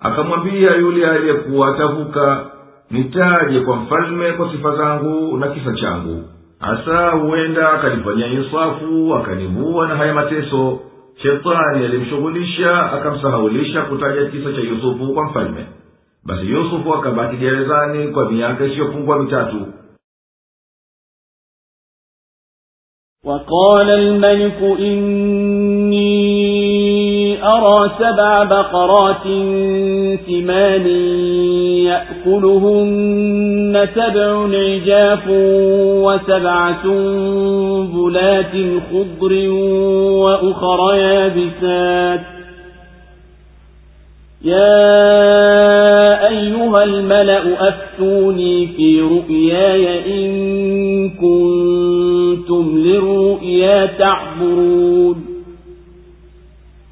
akamwambia yule aliyekuwa atavuka nitaje kwa mfalme kwa sifa zangu na kisa changu hasa huenda akanifanyia insafu akanivua na haya mateso shetani alimshughulisha akamsahaulisha kutaja kisa cha yusufu kwa mfalme basi yusufu akabaki gerezani kwa miaka isiyopungua mitatu وقال الملك إني أرى سبع بقرات ثمان يأكلهن سبع عجاف وسبع سنبلات خضر وأخر يابسات. يا أيها الملأ أفتوني في رؤياي إن كنتم للرؤيا تعبرون.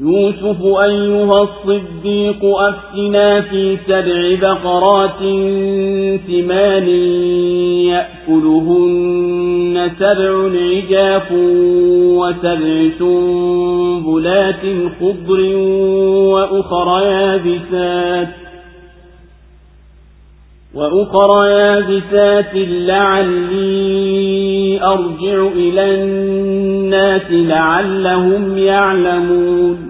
يوسف أيها الصديق أفتنا في سبع بقرات ثمان يأكلهن سبع عجاف وسبع سنبلات خضر وأخر يابسات وأخر يابسات لعلي أرجع إلى الناس لعلهم يعلمون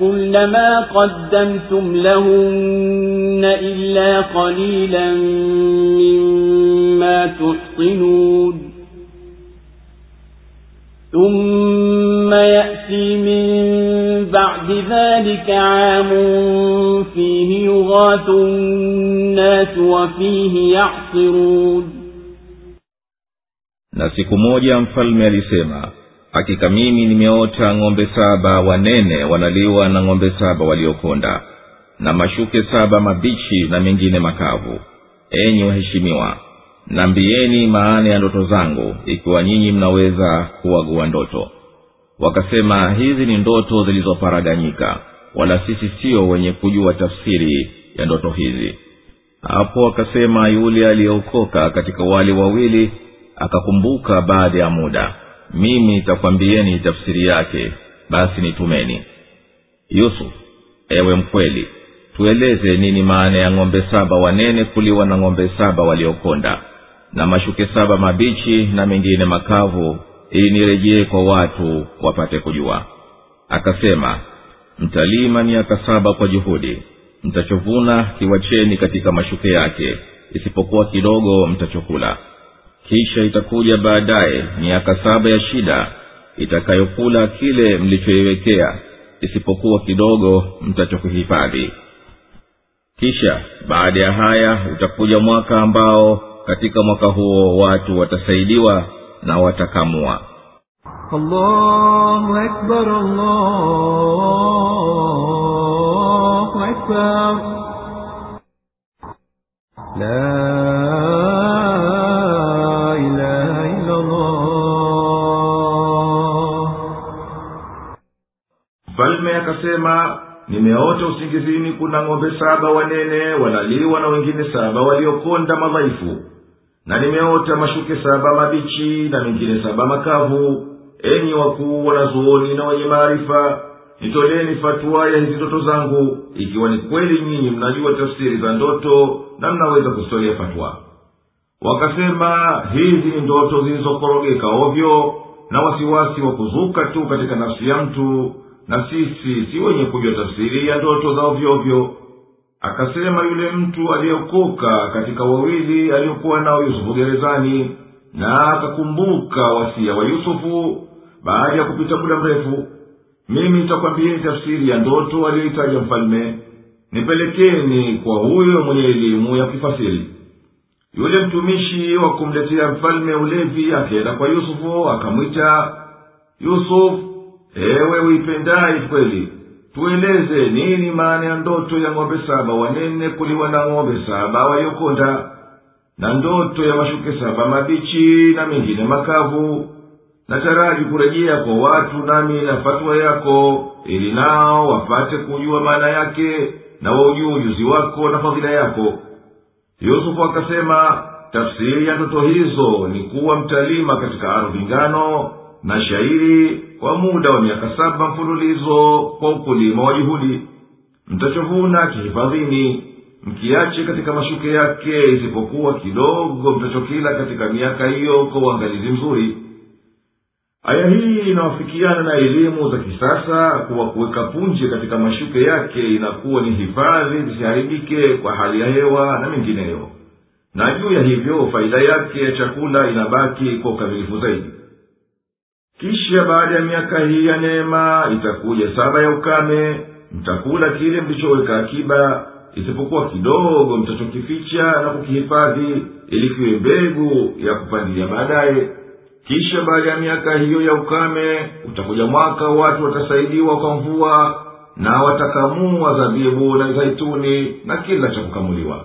يأكل ما قدمتم لهن إلا قليلا مما تحصنون. ثم يأتي من بعد ذلك عام فيه يغاث الناس وفيه يعصرون. Na siku moja mfalme alisema hakika mimi nimeota ng'ombe saba wanene wanaliwa na ng'ombe saba waliokonda na mashuke saba mabichi na mengine makavu. Enyi waheshimiwa nambieni maana ya ndoto zangu ikiwa nyinyi mnaweza kuwagua ndoto. Wakasema hizi ni ndoto zilizoparaganyika wala sisi sio wenye kujua tafsiri ya ndoto hizi. Hapo akasema yule aliyeokoka katika wale wawili akakumbuka baada ya muda mimi nitakwambieni tafsiri yake basi nitumeni. Yusuf ewe mkweli tueleze nini maana ya ng'ombe saba wanene kuliwa na ng'ombe saba waliokonda na mashuke saba mabichi na mengine makavu ili nirejee kwa watu wapate kujua. Akasema mtalima miaka saba kwa juhudi mtachovuna kiwacheni katika mashuke yake isipokuwa kidogo mtachokula kisha itakuja baadaye miaka saba ya shida itakayokula kile mlichoiwekea. Isipokuwa kidogo mtachokuhifadhi. Kisha baada ya haya utakuja mwaka ambao katika mwaka huo watu watasaidiwa na watakamua. Allahu akbar, allahu akbar. La akasema nimeota usingizini kuna ng'ombe saba wanene wanaliwa na wengine saba waliokonda madhaifu. Na nimeota mashuke saba mabichi na mengine saba makavu. Enyi wakuu wanazuoni na wenye maarifa nitoleni fatua ya hizi ndoto zangu ikiwa ni kweli nyinyi mnajua tafsiri za ndoto na mnaweza kuzitolea fatwa. Wakasema hizi ni ndoto zilizokorogeka ovyo na wasiwasi wa kuzuka tu katika nafsi ya mtu na sisi si wenye kujua tafsiri ya ndoto za ovyovyo akasema yule mtu aliyeokoka katika wawili aliyokuwa nao yusufu gerezani na akakumbuka wasia wa yusufu baada ya kupita muda mrefu. Mimi nitakwambieni tafsiri ya ndoto aliyoitaja mfalme nipelekeni kwa huyo mwenye elimu ya kifasiri. Yule mtumishi wa kumletea mfalme ulevi akaenda kwa yusufu akamwita yusufu ewe uipendaye kweli tueleze nini maana ya ndoto ya ng'ombe saba wanene kuliwa na ng'ombe saba wayokonda na ndoto ya mashuke saba mabichi na mengine makavu. Nataraji kurejea kwa watu nami na fatwa yako ili nao wapate kujua maana yake na waujue ujuzi wako na fadhila yako. Yusufu akasema tafsiri ya ndoto hizo ni kuwa mtalima katika ardhi ngano na shairi kwa muda wa miaka saba mfululizo kwa ukulima wa juhudi. Mtachovuna kihifadhini mkiache katika mashuke yake isipokuwa kidogo mtachokila katika miaka hiyo kwa uangalizi mzuri. Aya hii inawafikiana na elimu za kisasa kuwa kuweka punje katika mashuke yake inakuwa ni hifadhi zisiharibike kwa hali ya hewa na mengineyo. Na juu ya hivyo faida yake ya chakula inabaki kwa ukamilifu zaidi kisha baada ya miaka hii ya neema itakuja saba ya ukame mtakula kile mlichoweka akiba isipokuwa kidogo mtachokificha na kukihifadhi ili kiwe mbegu ya kupandilia baadaye. Kisha baada ya miaka hiyo ya ukame utakuja mwaka watu watasaidiwa kwa mvua na watakamua zabibu na zaituni na kila cha kukamuliwa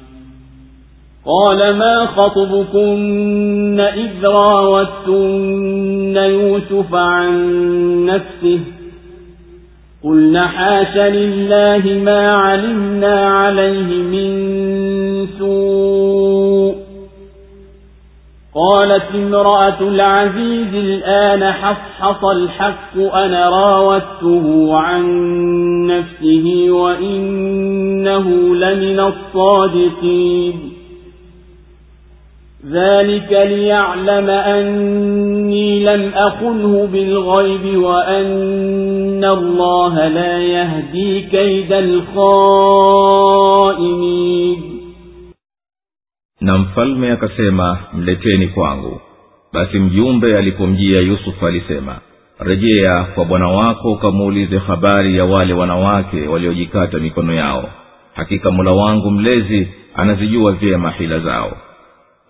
قال ما خطبكن إذ راوتن يوسف عن نفسه قلنا حاش لله ما علمنا عليه من سوء قالت امرأة العزيز الآن حصحص الحق أنا راودته عن نفسه وإنه لمن الصادقين ذلك ليعلم أني لم أخنه بالغيب وأن الله لا يهدي كيد الخائنين na mfalme akasema mleteni kwangu basi mjumbe alipomjia yusufu alisema rejea kwa bwana wako ukamuulize habari ya wale wanawake waliojikata mikono yao hakika mula wangu mlezi anazijua vyema hila zao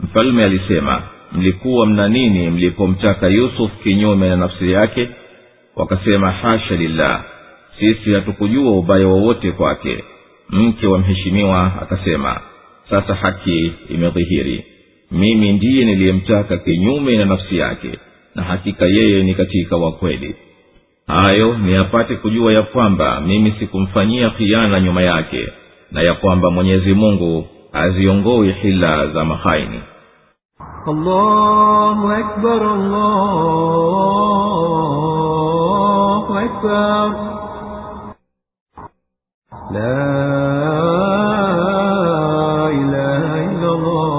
mfalme alisema mlikuwa mna nini mlipomtaka yusuf kinyume na nafsi yake? Wakasema hasha lillah sisi hatukujua ubaya wowote kwake. Mke wa mheshimiwa akasema sasa haki imedhihiri. Mimi ndiye niliyemtaka kinyume na nafsi yake na hakika yeye ni katika wakweli hayo ni apate kujua ya kwamba mimi sikumfanyia khiana nyuma yake na ya kwamba mwenyezi mungu haziongoi hila za mahaini الله أكبر الله أكبر لا إله إلا الله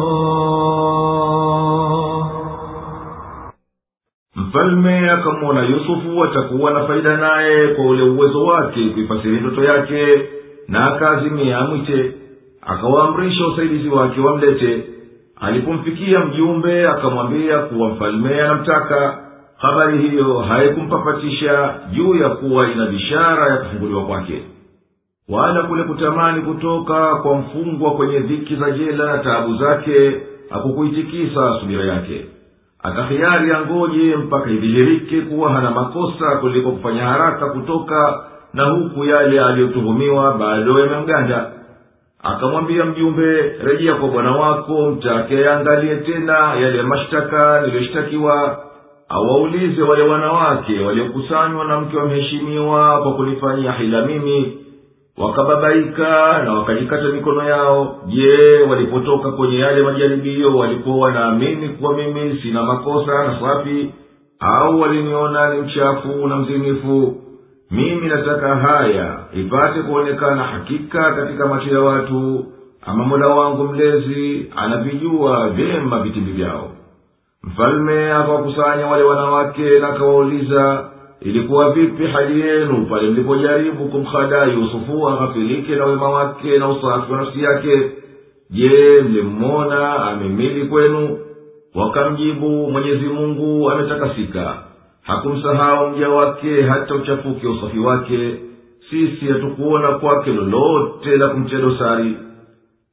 mfalme akamwona yusufu atakuwa na faida naye kwa ule uwezo wake kuifasiri ndoto yake na akaazimia amwite akawaamrisha usaidizi wake wamlete alipomfikia mjumbe akamwambia kuwa mfalme anamtaka. Habari hiyo haikumpapatisha juu ya kuwa ina bishara ya kufunguliwa kwake. Wala kule kutamani kutoka kwa mfungwa kwenye dhiki za jela na taabu zake hakukuitikisa subira yake. Akahiari angoje mpaka idhihirike kuwa hana makosa kuliko kufanya haraka kutoka na huku yale aliyotuhumiwa bado yamemganda akamwambia mjumbe rejea kwa bwana wako mtake aangalie tena yale mashtaka niliyoshtakiwa. Awaulize wale wanawake waliokusanywa na mke wa kwa kunifanyia hila mimi. Wakababaika na wakajikata mikono yao. Je walipotoka kwenye yale majaribio walikuwa wanaamini kuwa mimi sina makosa na safi au waliniona ni mchafu na mzinifu mimi nataka haya ipate kuonekana hakika katika macho ya watu ama mola wangu mlezi anavijua vyema vitimbi vyao. Mfalme akawakusanya wale wanawake na akawauliza ilikuwa vipi hali yenu pale mlipojaribu kumhadaa yusufu aghafilike na wema wake na usafi wa nafsi yake? Je mlimmona amemili kwenu? Wakamjibu mwenyezi mungu ametakasika hakumsahau mja wake hata uchafuke usafi wake. Sisi hatukuona kwake lolote la kumtia dosari.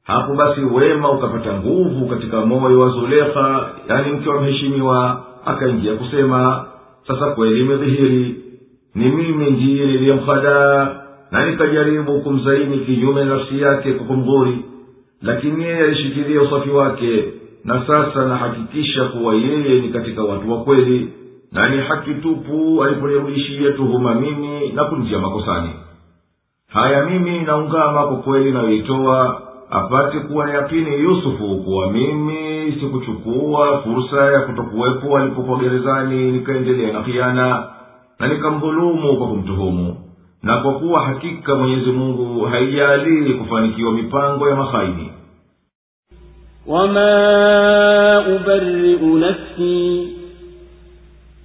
Hapo basi wema ukapata nguvu katika moyo wa zulekha yani mke wa mheshimiwa akaingia kusema sasa kweli imedhihiri ni mimi ndiye niliyemhadaa na nikajaribu kumzaini kinyume na nafsi yake kwa kumdhuri lakini yeye alishikilia usafi wake na sasa nahakikisha kuwa yeye ni katika watu wa kweli na ni haki tupu aliponirudishia tuhuma mimi na kunjia makosani. Haya mimi naungama kwa kweli nayoitoa apate kuwa na yakini yusufu kuwa mimi sikuchukua fursa ya kutokuwepo alipokuwa gerezani nikaendelea na kiana na nikamdhulumu kwa kumtuhumu. Na kwa kuwa hakika mwenyezi mungu haijalii kufanikiwa mipango ya mahaini wama ubariu nafsi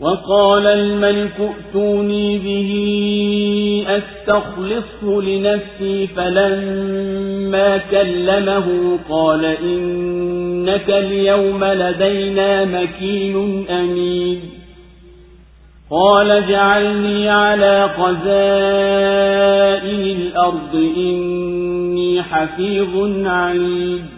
وقال الملك ائتوني به أستخلصه لنفسي فلما كلمه قال إنك اليوم لدينا مكين أمين. قال اجعلني على خزائن الأرض إني حفيظ عليم.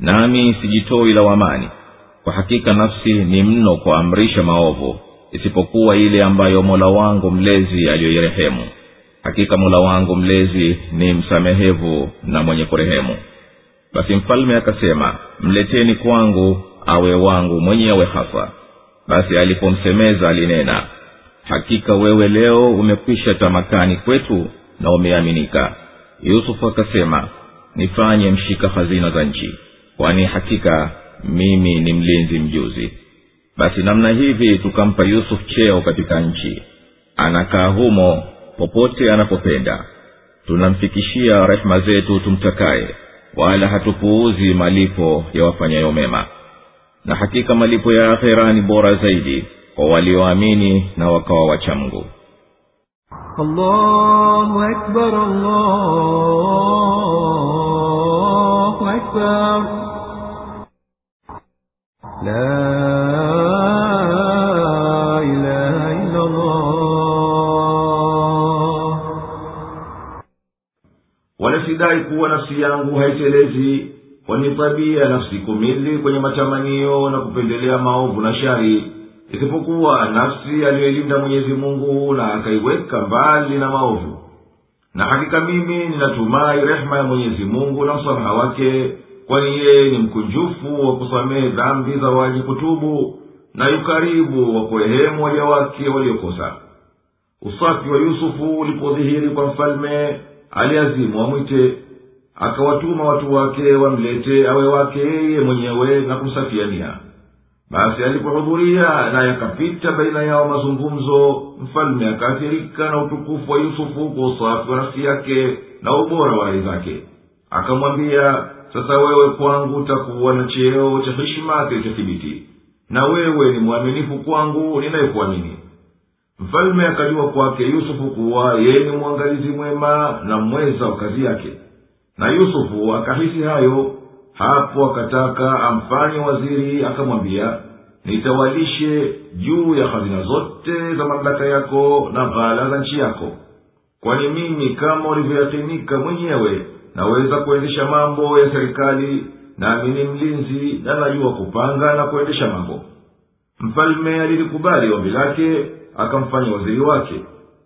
Nami sijitoi lawamani kwa hakika nafsi ni mno kuamrisha maovu isipokuwa ile ambayo mola wangu mlezi aliyoirehemu. Hakika mola wangu mlezi ni msamehevu na mwenye kurehemu. Basi mfalme akasema mleteni kwangu awe wangu mwenyewe hasa basi alipomsemeza alinena hakika wewe leo umekwisha tamakani kwetu na umeaminika. Yusufu akasema nifanye mshika hazina za nchi kwani hakika mimi ni mlinzi mjuzi. Basi namna hivi tukampa yusuf cheo katika nchi. Anakaa humo popote anapopenda. Tunamfikishia rehema zetu tumtakaye wala hatupuuzi malipo ya wafanyayo mema. Na hakika malipo ya akhera ni bora zaidi kwa walioamini na wakawa wachamgu Allahu akbar, Allahu akbar. لا إله إلا الله wala sidai kuwa nafsi yangu haitelezi kwani tabia nafsi kumili kwenye matamanio na kupendelea maovu na shari isipokuwa nafsi aliyoilinda mwenyezi mungu na akaiweka mbali na maovu na hakika mimi ninatumai rehema ya mwenyezi mungu na msamaha wake kwani yeye ni mkunjufu wa kusamehe dhambi za waji kutubu na yukaribu wa kurehemu waja wake waliokosa. Usafi wa yusufu ulipodhihiri kwa mfalme aliazimu amwite akawatuma watu wake wamlete awe wake yeye mwenyewe na kumsafiania basi alipohudhuria naye akapita baina yao mazungumzo mfalme akaathirika na utukufu wa yusufu kwa usafi wa nafsi yake na ubora wa rai zake. Akamwambia sasa wewe kwangu utakuwa na cheo cha heshima kilichothibiti. Na wewe ni mwaminifu kwangu ninayekuamini. Mfalme akajua kwake yusufu kuwa yeye ni mwangalizi mwema na mweza wa kazi yake. Na yusufu akahisi hayo. Hapo akataka amfanye waziri akamwambia nitawalishe juu ya hazina zote za mamlaka yako na ghala za nchi yako. Kwani mimi kama ulivyoyakinika mwenyewe naweza kuendesha mambo ya serikali nami ni mlinzi na najua kupanga na kuendesha mambo. Mfalme alilikubali ombi lake akamfanya waziri wake.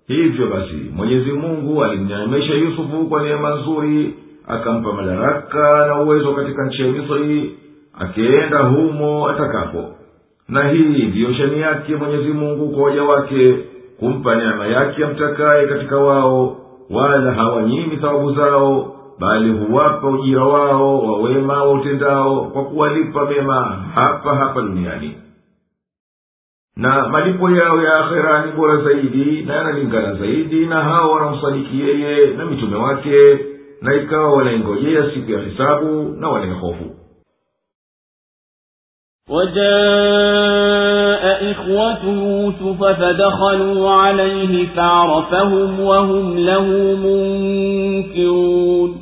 Hivyo basi mwenyezi mungu alimneemesha yusufu kwa neema nzuri akampa madaraka na uwezo katika nchi ya misri akienda humo atakapo. Na hii ndiyo shani yake mwenyezi mungu kwa waja wake kumpa neema yake amtakaye katika wao wala hawanyimi thawabu zao bali huwapa ujira wao wa wema wa utendao kwa kuwalipa mema hapa hapa duniani na malipo yao ya akhera ni bora zaidi na yanalingana zaidi na hao wanaomsadiki yeye na mitume wake na ikawa wanaingojea siku ya hisabu na wanaehofu وجاء إخوة يوسف فدخلوا عليه فعرفهم وهم له منكرون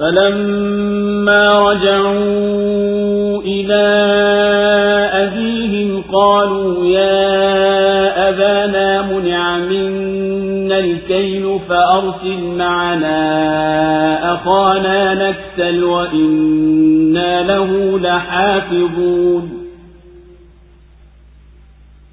فلما رجعوا إلى أبيهم قالوا يا أبانا منع منا الكيل فأرسل معنا أخانا نكتل وإنا له لحافظون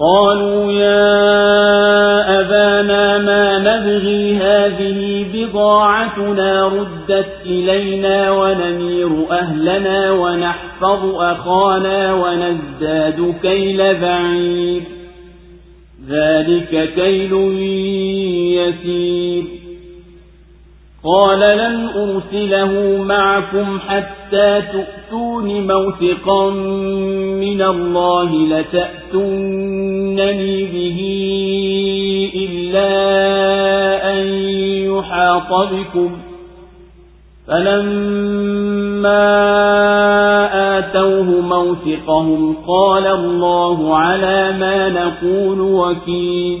قالوا يا أبانا ما نبغي هذه بضاعتنا ردت إلينا ونمير أهلنا ونحفظ أخانا ونزداد كيل بعير. ذلك كيل يسير. قال لن أرسله معكم حتى تؤتون موثقا من الله لتأتونني به إلا أن يحاط بكم فلما آتوه موثقهم قال الله على ما نقول وكيل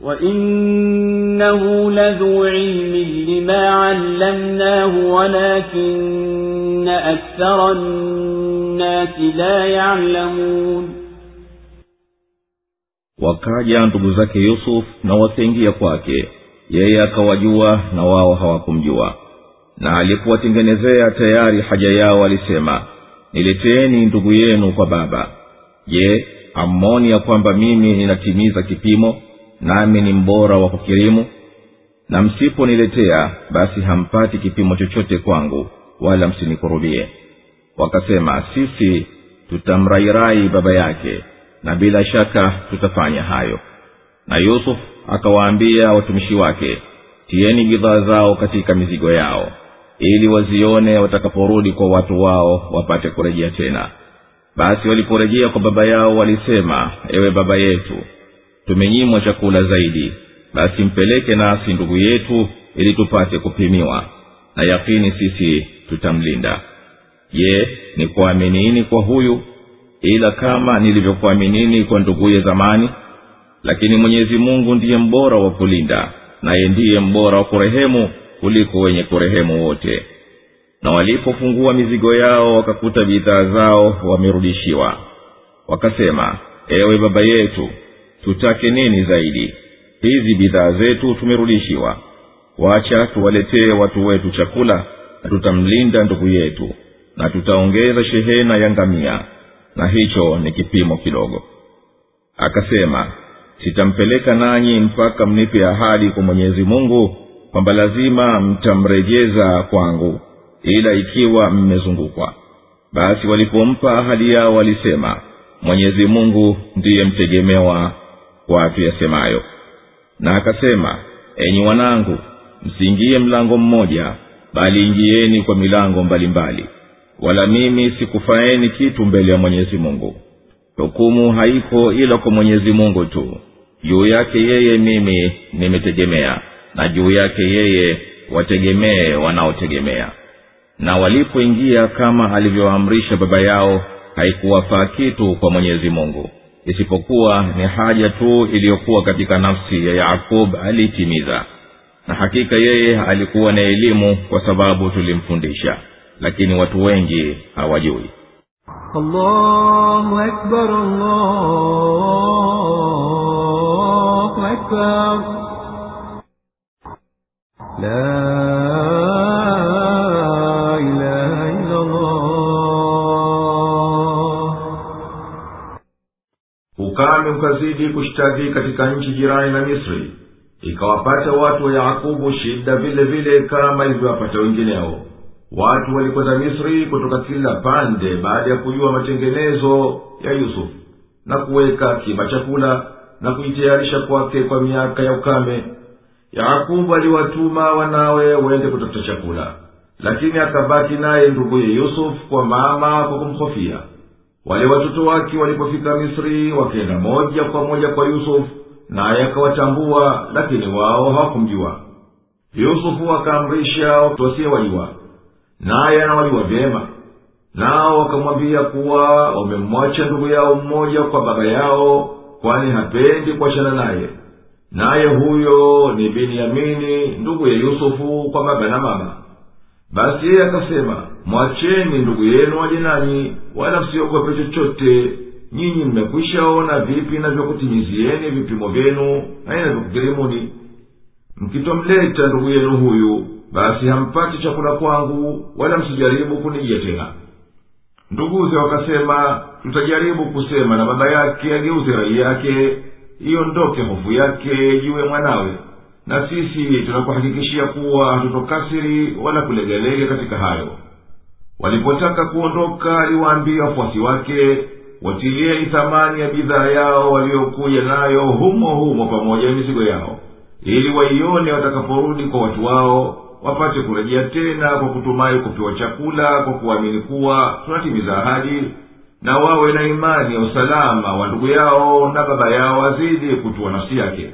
وإنه لذو علم لما علمناه ولكن أكثر الناس لا يعلمون wakaja ndugu zake yusuf na wakaingia kwake yeye akawajua na wao hawakumjua na alipowatengenezea tayari haja yao alisema nileteeni ndugu yenu kwa baba je ammoni ya kwamba mimi ninatimiza kipimo Nami ni mbora wa kukirimu na msiponiletea basi hampati kipimo chochote kwangu wala msinikurubie wakasema sisi tutamrairai baba yake na bila shaka tutafanya hayo. Na yusuf akawaambia watumishi wake tieni bidhaa zao katika mizigo yao ili wazione watakaporudi kwa watu wao wapate kurejea tena. Basi waliporejea kwa baba yao walisema ewe baba yetu tumenyimwa chakula zaidi basi mpeleke nasi ndugu yetu ili tupate kupimiwa na yakini sisi tutamlinda. Je ni kuaminini kwa huyu? Ila kama nilivyokuaminini kwa nduguye zamani lakini mwenyezi mungu ndiye mbora wa kulinda naye ndiye mbora wa kurehemu kuliko wenye kurehemu wote. Na walipofungua mizigo yao wakakuta bidhaa zao wamerudishiwa. Wakasema ewe baba yetu tutake nini zaidi? Hizi bidhaa zetu tumerudishiwa. Wacha tuwaletee watu wetu chakula na tutamlinda ndugu yetu na tutaongeza shehena ya ngamia. Na hicho ni kipimo kidogo. Akasema sitampeleka nanyi mpaka mnipe ahadi kwa mwenyezi mungu kwamba lazima mtamrejeza kwangu ila ikiwa mmezungukwa. Basi walipompa ahadi yao walisema mwenyezi mungu ndiye mtegemewa kwa tuyasemayo na akasema enyi wanangu msiingie mlango mmoja bali ingieni kwa milango mbalimbali mbali. wala mimi sikufaeni kitu mbele ya mwenyezi mungu. Hukumu haiko ila kwa mwenyezi mungu tu. Juu yake yeye mimi nimetegemea na juu yake yeye wategemee wanaotegemea. Na walipoingia kama alivyoamrisha baba yao haikuwafaa kitu kwa mwenyezi mungu isipokuwa ni haja tu iliyokuwa katika nafsi ya yaakub aliitimiza na hakika yeye alikuwa na elimu kwa sababu tulimfundisha. Lakini watu wengi hawajui. Allahu akbar, allahu akbar. La ukame ukazidi kushtaki katika nchi jirani na misri. Ikawapata watu wa yakubu shida vile vile kama ilivyowapata wengineo. Watu walikwenda misri kutoka kila pande baada ya kujua matengenezo ya yusufu na kuweka akiba chakula na kujitayarisha kwake kwa miaka ya ukame. Yakubu aliwatuma wanawe wende kutafuta chakula lakini akabaki naye nduguye yusufu kwa mama kwa kumhofia wale watoto wake walipofika misri wakenda moja kwa moja kwa yusufu naye akawatambua lakini wao hawakumjua. Yusufu akaamrisha wasiowajua naye anawajua vyema. Nao wakamwambia kuwa wamemwacha ndugu yao mmoja kwa baba yao kwani hapendi kuachana naye. Naye huyo ni binyamini ndugu ya yusufu kwa baba na mama basi yeye akasema mwacheni ndugu yenu waje nanyi wala msiogope chochote. Nyinyi mmekwishaona vipi navyokutimizieni vipimo vyenu na inavyokukirimuni mkitomleta ndugu yenu huyu basi hampati chakula kwangu wala msijaribu kunijia tena. Nduguze wakasema tutajaribu kusema na baba yake ageuze rai yake iondoke hofu yake jiwe mwanawe na sisi tunakuhakikishia kuwa hatutokasiri wala kulegelege katika hayo. Walipotaka kuondoka aliwaambia wafuasi wake watilieni thamani ya bidhaa yao waliokuja nayo humo humo pamoja na mizigo yao ili waione watakaporudi kwa watu wao wapate kurejea tena kwa kutumai kupewa chakula kwa kuamini kuwa tunatimiza ahadi na wawe na imani ya usalama wa ndugu yao na baba yao azidi kutua nafsi yake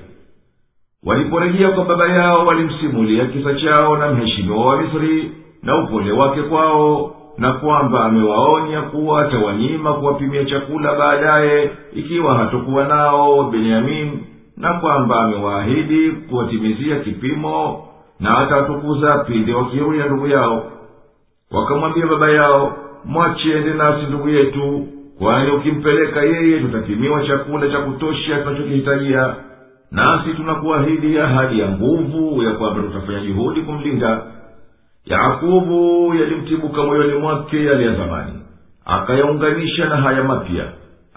waliporejea kwa baba yao walimsimulia kisa chao na mheshimiwa wa misri na upole wake kwao na kwamba amewaonya kuwa atawanyima kuwapimia chakula baadaye ikiwa hatokuwa nao benyamini na kwamba amewaahidi kuwatimizia kipimo na atawatukuza pindi wakiruya ndugu yao. Wakamwambia baba yao mwachiende nasi ndugu yetu kwani ukimpeleka yeye tutapimiwa chakula cha kutosha tunachokihitajia nasi tunakuahidi ahadi ya nguvu ya kwamba tutafanya juhudi kumlinda. Yakubu yalimtibuka moyoni mwake yale ya zamani. Akayaunganisha na haya mapya.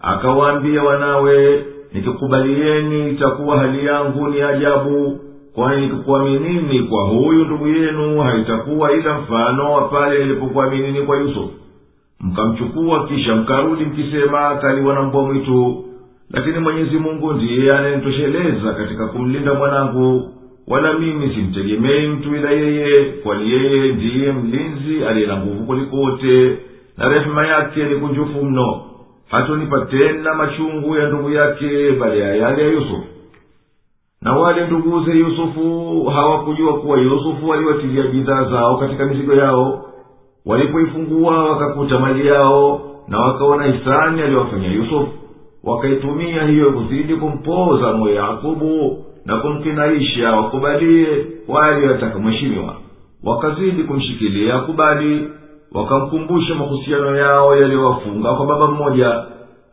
Akawaambia wanawe nikikubalieni itakuwa hali yangu ni ajabu kwani nikikuaminini kwa huyu ndugu yenu haitakuwa ila mfano wa pale nilipokuaminini kwa yusufu. Mkamchukua kisha mkarudi mkisema kaliwa na mbwa mwitu lakini mwenyezi mungu ndiye anayemtosheleza katika kumlinda mwanangu. Wala mimi simtegemei mtu ila yeye kwani yeye ndiye mlinzi aliye na nguvu kuliko wote na rehema yake ni kunjufu mno. Hatonipa tena machungu ya ndugu yake bali ya yale ya yusufu. Na wale nduguze yusufu hawakujua kuwa yusufu aliwatilia bidhaa zao katika mizigo yao. Walipoifungua wakakuta mali yao na wakaona hisani aliyowafanyia yusufu wakaitumia hiyo kuzidi kumpoza moyo yakubu na kumkinaisha wakubalie wale wataka mheshimiwa. Wakazidi kumshikilia kubali wakamkumbusha mahusiano yao yaliyowafunga kwa baba mmoja.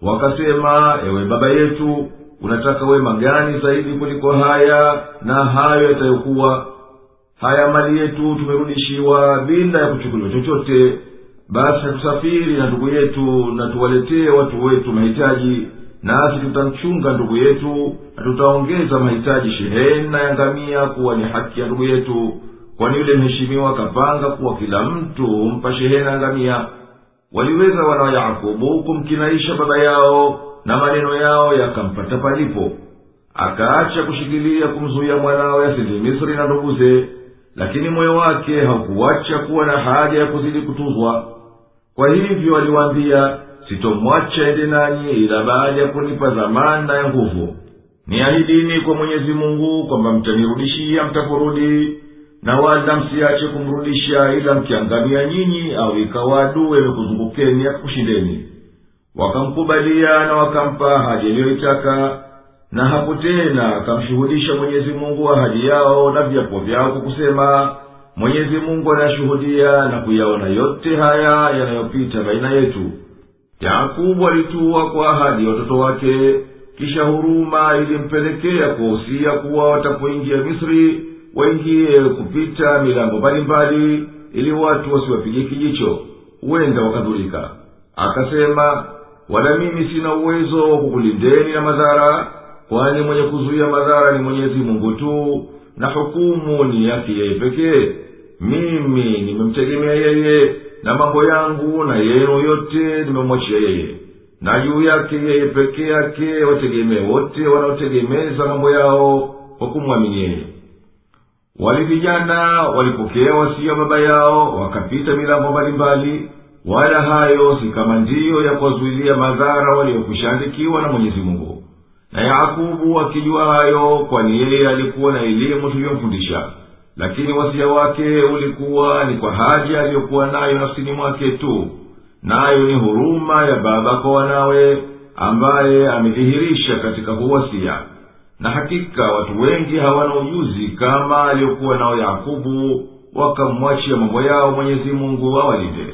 Wakasema ewe baba yetu unataka wema gani zaidi kuliko haya na hayo yatayokuwa? Haya mali yetu tumerudishiwa bila ya kuchukuliwa chochote. Basi hatusafiri na ndugu yetu na tuwaletee watu wetu mahitaji nasi tutamchunga ndugu yetu na tutaongeza mahitaji shehena ya ngamia kuwa ni haki ya ndugu yetu kwani yule mheshimiwa akapanga kuwa kila mtu humpa shehena ngamia. Waliweza wana wa yakobo kumkinaisha baba yao na maneno yao yakampata palipo. Akaacha kushikilia kumzuia mwanawe asindi misri na nduguze lakini moyo wake haukuwacha kuwa na haja ya kuzidi kutuzwa. Kwa hivyo aliwaambia sitomwacha ende nanyi ila baada ya kunipa dhamana ya nguvu. Niahidini kwa mwenyezi mungu kwamba mtanirudishia mtaporudi na wala msiache kumrudisha ila mkiangamia nyinyi au ikawa adui akakushindeni wakamkubalia na wakampa ahadi aliyoitaka na hapo tena akamshuhudisha mwenyezi mungu ahadi yao na viapo vyao kwa kusema mwenyezi mungu anayashuhudia na kuyaona yote haya yanayopita baina yetu yakubu alituwa kwa ahadi ya watoto wake kisha huruma ilimpelekea kuwahusia kuwa watapoingia misri waingie kupita milango mbalimbali ili watu wasiwapige kijicho huenda wakadhulika. Akasema wala mimi sina uwezo wa kukulindeni na madhara kwani mwenye kuzuia madhara ni mwenyezi mungu tu na hukumu ni yake yeye pekee. Mimi nimemtegemea yeye na mambo yangu na yenu yote nimemwachia yeye. Na juu yake yeye pekee yake wategemee wote wanaotegemeza mambo yao kwa kumwamini yeye. Wali vijana walipokea wasia baba yao wakapita milango mbalimbali wala hayo si kama ndiyo ya kuwazuilia madhara waliokushaandikiwa na mwenyezi mungu. Na yakubu akijua hayo kwani yeye alikuwa na elimu tuliyomfundisha lakini wasia wake ulikuwa ni kwa haja aliyokuwa nayo nafsini mwake tu. Nayo ni huruma ya baba kwa wanawe ambaye amedhihirisha katika huwasia na hakika watu wengi hawana ujuzi kama aliyokuwa nao yakubu wakamwachia mambo yao mwenyezi mungu awalinde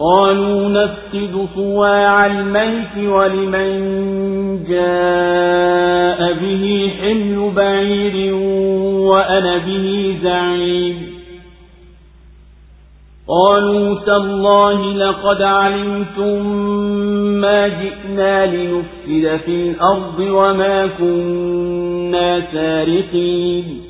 قالوا نفقد صواع الميت ولمن جاء به حمل بعير وأنا به زعيم. قالوا تالله لقد علمتم ما جئنا لنفسد في الأرض وما كنا سارقين.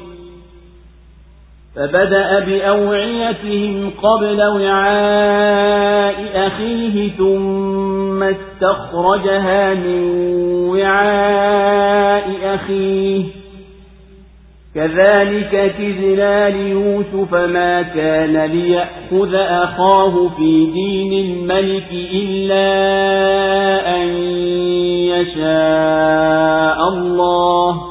فبدأ بأوعيتهم قبل وعاء أخيه ثم استخرجها من وعاء أخيه. كذلك كذنا ليوسف ما كان ليأخذ أخاه في دين الملك إلا أن يشاء الله.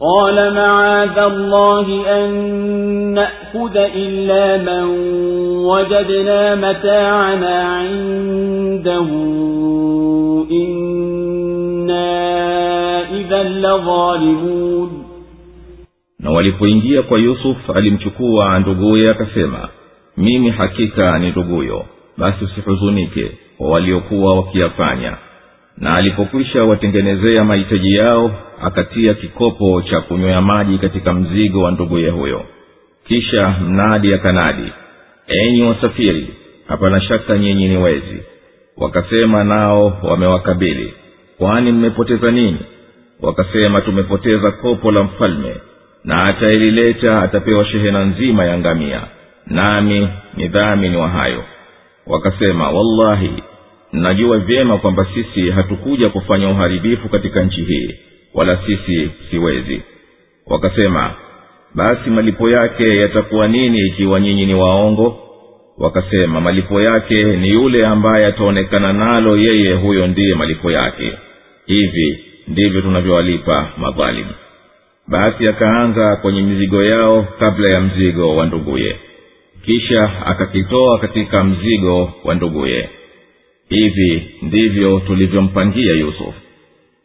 قال معاذ الله أن نأخذ إلا من وجدنا متاعنا عنده إنا إذا لظالمون na walipoingia kwa yusuf alimchukua nduguye akasema mimi hakika ni nduguyo basi usihuzunike kwa waliokuwa wakiyafanya na alipokwisha watengenezea mahitaji yao akatia kikopo cha kunywea maji katika mzigo wa nduguye huyo. Kisha mnadi akanadi enyi wasafiri hapana shaka nyinyi ni wezi. Wakasema nao wamewakabili kwani mmepoteza nini? Wakasema tumepoteza kopo la mfalme na atailileta atapewa shehena nzima ya ngamia nami ni dhamini wa hayo. Wakasema wallahi mnajua vyema kwamba sisi hatukuja kufanya uharibifu katika nchi hii wala sisi siwezi. Wakasema basi malipo yake yatakuwa nini ikiwa nyinyi ni waongo? Wakasema malipo yake ni yule ambaye ataonekana nalo yeye huyo ndiye malipo yake. Hivi ndivyo tunavyowalipa madhalimu basi akaanza kwenye mizigo yao kabla ya mzigo wa nduguye. Kisha akakitoa katika mzigo wa nduguye hivi ndivyo tulivyompangia yusuf.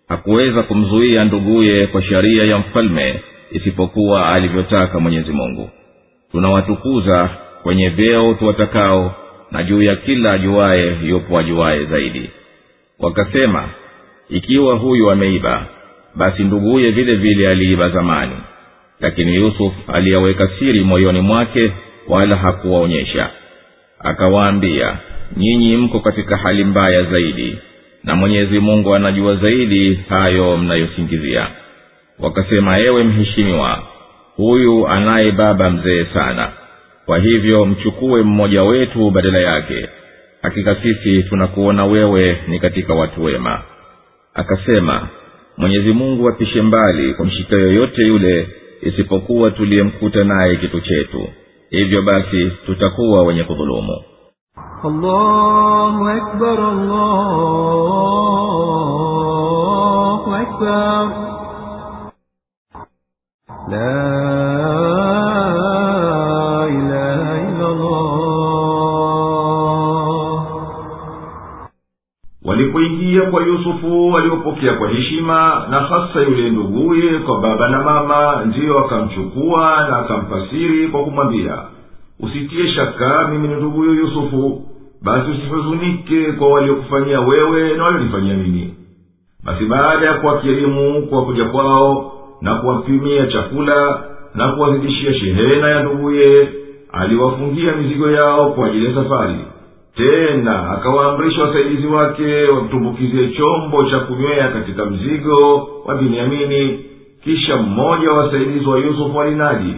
Hakuweza kumzuia nduguye kwa sharia ya mfalme isipokuwa alivyotaka mwenyezi mungu. Tunawatukuza kwenye vyeo tuwatakao na juu ya kila ajuaye yupo ajuaye zaidi. Wakasema ikiwa huyu ameiba basi nduguye vile vile aliiba zamani. Lakini yusuf aliyaweka siri moyoni mwake wala hakuwaonyesha. Akawaambia nyinyi mko katika hali mbaya zaidi na mwenyezi mungu anajua zaidi hayo mnayosingizia. Wakasema ewe mheshimiwa huyu anaye baba mzee sana. Kwa hivyo mchukue mmoja wetu badala yake. Hakika sisi tunakuona wewe ni katika watu wema. Akasema mwenyezi mungu apishe mbali kwa mshika yoyote yule isipokuwa tuliyemkuta naye kitu chetu. Hivyo basi tutakuwa wenye kudhulumu الله أكبر الله أكبر لا إله إلا الله walipoingia kwa yusufu waliopokea kwa heshima na hasa yule nduguye kwa baba na mama ndiyo akamchukua na akampasiri kwa kumwambia usitie shaka mimi ni nduguyo yusufu. Basi usihuzunike kwa waliokufanyia wewe na walionifanyia mimi. Basi baada ya kuwakirimu kwa kuja kwao na kuwapimia chakula na kuwazidishia shehena ya nduguye aliwafungia mizigo yao kwa ajili ya safari. Tena akawaamrisha wasaidizi wake wamtumbukizie chombo cha kunywea katika mzigo wa binyamini kisha mmoja wa wasaidizi wa yusufu alinadi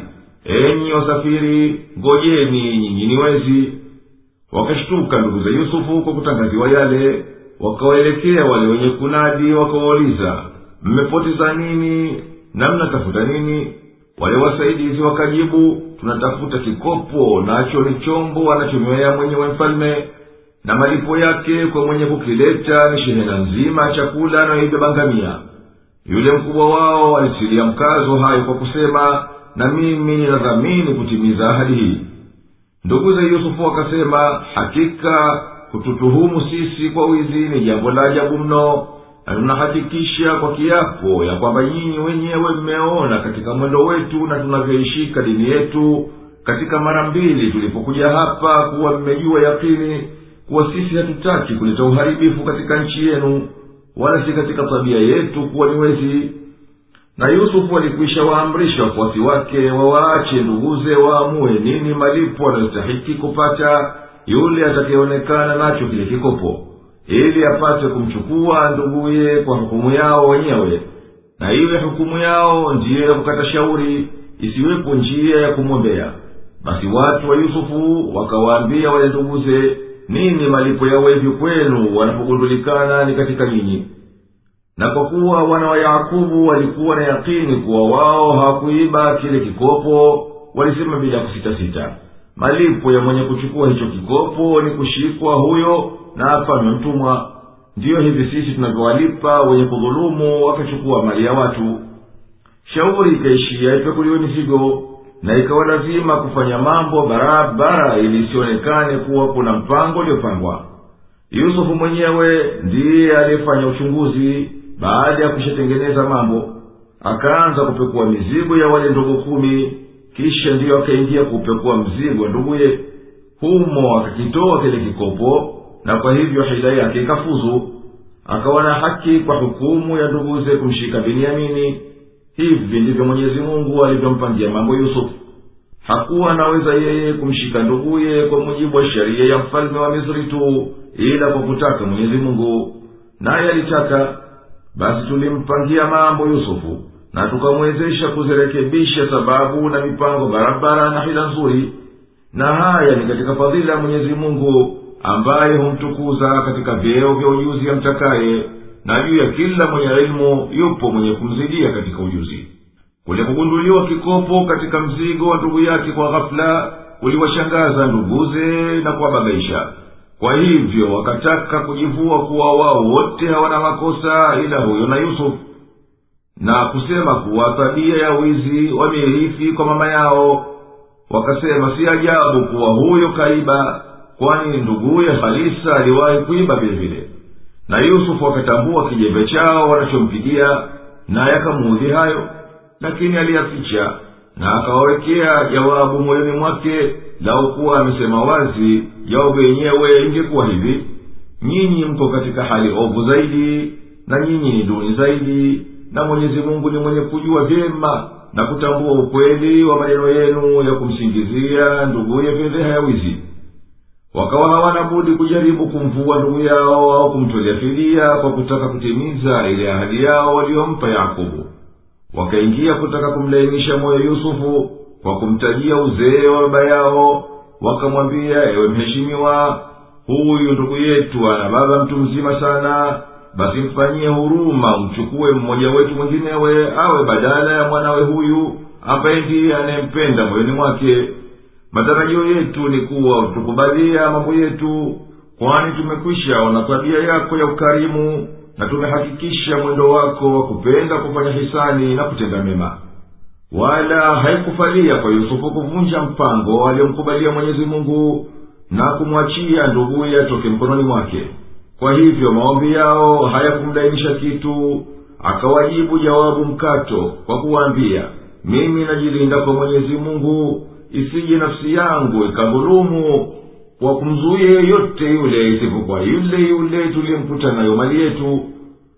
enyi wasafiri ngojeni nyinyi ni wezi. Wakashtuka ndugu za yusufu kwa kutangaziwa yale wakawaelekea wale wenye kunadi wakawauliza mmepoteza nini na mnatafuta nini? Wale wasaidizi wakajibu tunatafuta kikopo nacho ni chombo anachonywea mwenyewe mfalme na malipo yake kwa mwenye kukileta ni shehena nzima ya chakula anayoibeba yule mkubwa wao alitilia mkazo hayo kwa kusema na mimi ninadhamini kutimiza ahadi hii. Ndugu za yusufu wakasema hakika kututuhumu sisi kwa wizi ni jambo la ajabu mno na tunahakikisha kwa kiapo ya kwamba nyinyi wenyewe mmeona katika mwendo wetu na tunavyoishika dini yetu katika mara mbili tulipokuja hapa kuwa mmejua yakini kuwa sisi hatutaki kuleta uharibifu katika nchi yenu wala si katika tabia yetu kuwa ni wezi na yusufu alikwisha waamrisha wafuasi wake wawaache nduguze waamue nini malipo anayostahiki kupata yule atakayeonekana nacho kile kikopo ili apate kumchukua nduguye kwa hukumu yao wenyewe. Na iwe hukumu yao ndiyo ya kukata shauri isiwepo njia ya kumwombea. Basi watu wa yusufu wakawaambia wale nduguze nini malipo yao hivyo kwenu wanapogundulikana ni katika nyinyi na kwa kuwa wana wa yakubu walikuwa na yakini kuwa wao hawakuiba kile kikopo walisema bila kusitasita. Malipo ya mwenye kuchukua hicho kikopo ni kushikwa huyo na afanywe mtumwa. Ndiyo hivi sisi tunavyowalipa wenye kudhulumu wakachukua mali ya watu. Shauri ikaishia ipekuliwe mizigo na ikawa lazima kufanya mambo barabara ili isionekane kuwa kuna mpango uliopangwa. Yusufu mwenyewe ndiye aliyefanya uchunguzi baada ya kushatengeneza mambo akaanza kupekua mizigo ya wale ndugu kumi. Kisha ndiyo akaingia kupekua mzigo wa nduguye humo akakitoa kile kikopo na kwa hivyo hila yake ikafuzu. Akawa na haki kwa hukumu ya nduguze kumshika binyamini hivi ndivyo mwenyezi mungu alivyompangia mambo yusufu hakuwa anaweza yeye kumshika nduguye kwa mujibu wa sheria ya mfalme wa misri tu ila kwa kutaka mwenyezi mungu. Naye alitaka basi tulimpangia mambo yusufu na tukamwezesha kuzirekebisha sababu na mipango barabara na hila nzuri. Na haya ni katika fadhila ya mwenyezi mungu ambaye humtukuza katika vyeo vya ujuzi amtakaye na juu ya kila mwenye elimu yupo mwenye kumzidia katika ujuzi. Kule kugunduliwa kikopo katika mzigo wa ndugu yake kwa ghafula kuliwashangaza nduguze na kuwababaisha kwa hivyo wakataka kujivua kuwa wao wote hawana makosa ila huyo na yusufu na kusema kuwa tabia ya wizi wameirithi kwa mama yao. Wakasema si ajabu kuwa huyo kaiba kwani nduguye halisa aliwahi kuiba vile vile na yusufu akatambua kijembe chao wanachompigia naye akamuudhi hayo lakini aliyaficha na akawawekea jawabu moyoni mwake lau kuwa amesema wazi jawabu yenyewe ingekuwa hivi nyinyi mko katika hali ovu zaidi na nyinyi ni duni zaidi na mwenyezi mungu ni mwenye kujua vyema na kutambua ukweli wa maneno yenu ya kumsingizia nduguye fedheha ya wizi wakawa hawana budi kujaribu kumvua ndugu yao au kumtolea fidia kwa kutaka kutimiza ile ahadi yao waliyompa yakobo. Wakaingia kutaka kumlainisha moyo yusufu kwa kumtajia uzee wa baba yao wakamwambia ewe mheshimiwa huyu ndugu yetu ana baba mtu mzima sana. Basi mfanyie huruma mchukue mmoja wetu mwinginewe awe badala ya mwanawe huyu ambaye ndiye anayempenda moyoni mwake. Matarajio yetu ni kuwa utukubalia mambo yetu kwani tumekwisha ona tabia yako ya ukarimu na tumehakikisha mwendo wako wa kupenda kufanya hisani na kutenda mema wala haikufalia kwa yusufu kuvunja mpango aliyomkubalia mwenyezi mungu na kumwachia nduguye atoke mkononi mwake. Kwa hivyo maombi yao hayakumdainisha kitu akawajibu jawabu mkato kwa kuwaambia mimi najilinda kwa mwenyezi mungu isije nafsi yangu ikadhulumu kwa kumzuia yeyote yule isipokuwa yule yule tuliyemkuta nayo mali yetu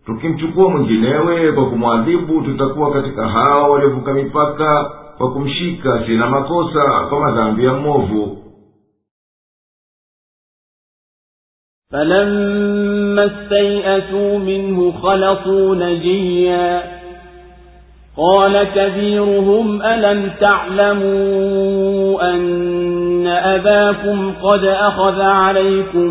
tukimchukua mwinginewe kwa kumwadhibu tutakuwa katika hao waliovuka mipaka kwa kumshika sina makosa kwa madhambi ya mwovu فلما استيئسوا منه خلصوا نجيا قال كبيرهم ألم تعلموا أن أباكم قد أخذ عليكم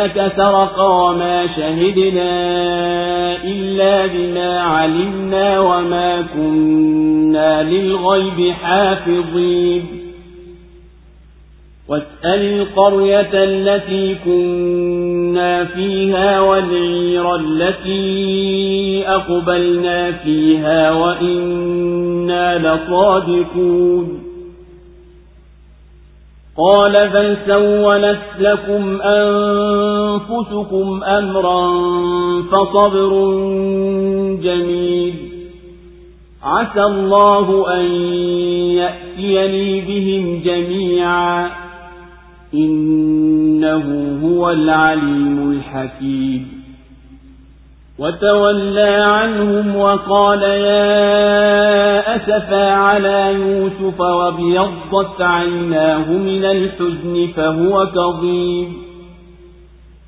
إن ابنك سرق وما شهدنا إلا بما علمنا وما كنا للغيب حافظين. واسأل القرية التي كنا فيها والعير التي أقبلنا فيها وإنا لصادقون. قال بل سولت لكم أنفسكم أمرا فصبر جميل. عسى الله أن يأتيني بهم جميعا. إنه هو العليم الحكيم. وتولى عنهم وقال يا أسفا على يوسف وابيضت عيناه من الحزن فهو كظيم.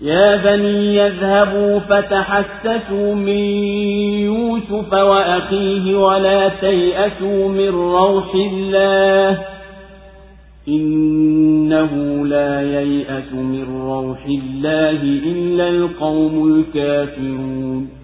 يا بني يذهبوا فتحسسوا من يوسف وأخيه ولا تيأسوا من روح الله إنه لا ييأس من روح الله إلا القوم الكافرون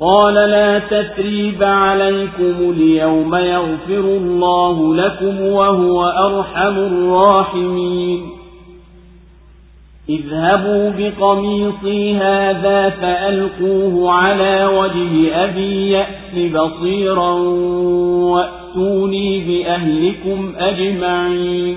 قال لا تثريب عليكم اليوم يغفر الله لكم وهو أرحم الراحمين اذهبوا بقميصي هذا فألقوه على وجه أبي يأس بصيرا وأتوني بأهلكم أجمعين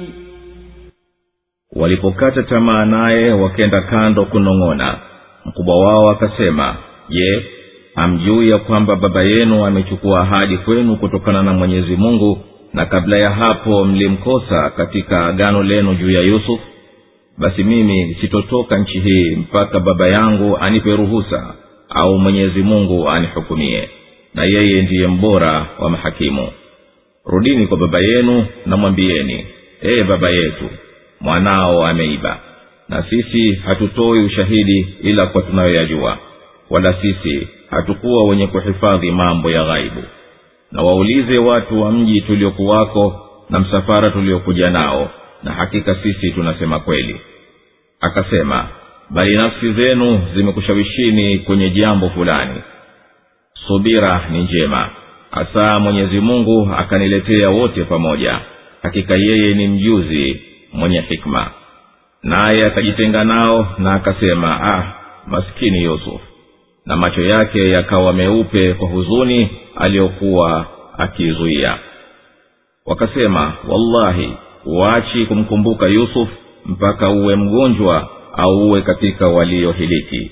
walipokata tamaa naye wakenda kando kunong'ona mkubwa wao akasema je hamjui ya kwamba baba yenu amechukua ahadi kwenu kutokana na mwenyezi mungu na kabla ya hapo mlimkosa katika agano lenu juu ya yusuf? Basi mimi sitotoka nchi hii mpaka baba yangu anipe ruhusa au mwenyezi mungu anihukumie na yeye ndiye mbora wa mahakimu. Rudini kwa baba yenu na mwambieni ee baba yetu mwanao ameiba na sisi hatutoi ushahidi ila kwa tunayoyajua wala sisi hatukuwa wenye kuhifadhi mambo ya ghaibu. Na waulize watu wa mji tuliokuwako na msafara tuliokuja nao na hakika sisi tunasema kweli. Akasema bali nafsi zenu zimekushawishini kwenye jambo fulani. Subira ni njema. Hasa mwenyezi mungu akaniletea wote pamoja. Hakika yeye ni mjuzi mwenye hikma. Naye akajitenga nao na akasema ah maskini yusuf na macho yake yakawa meupe kwa huzuni aliyokuwa akiizuia. Wakasema wallahi uachi kumkumbuka yusuf mpaka uwe mgonjwa au uwe katika waliohiliki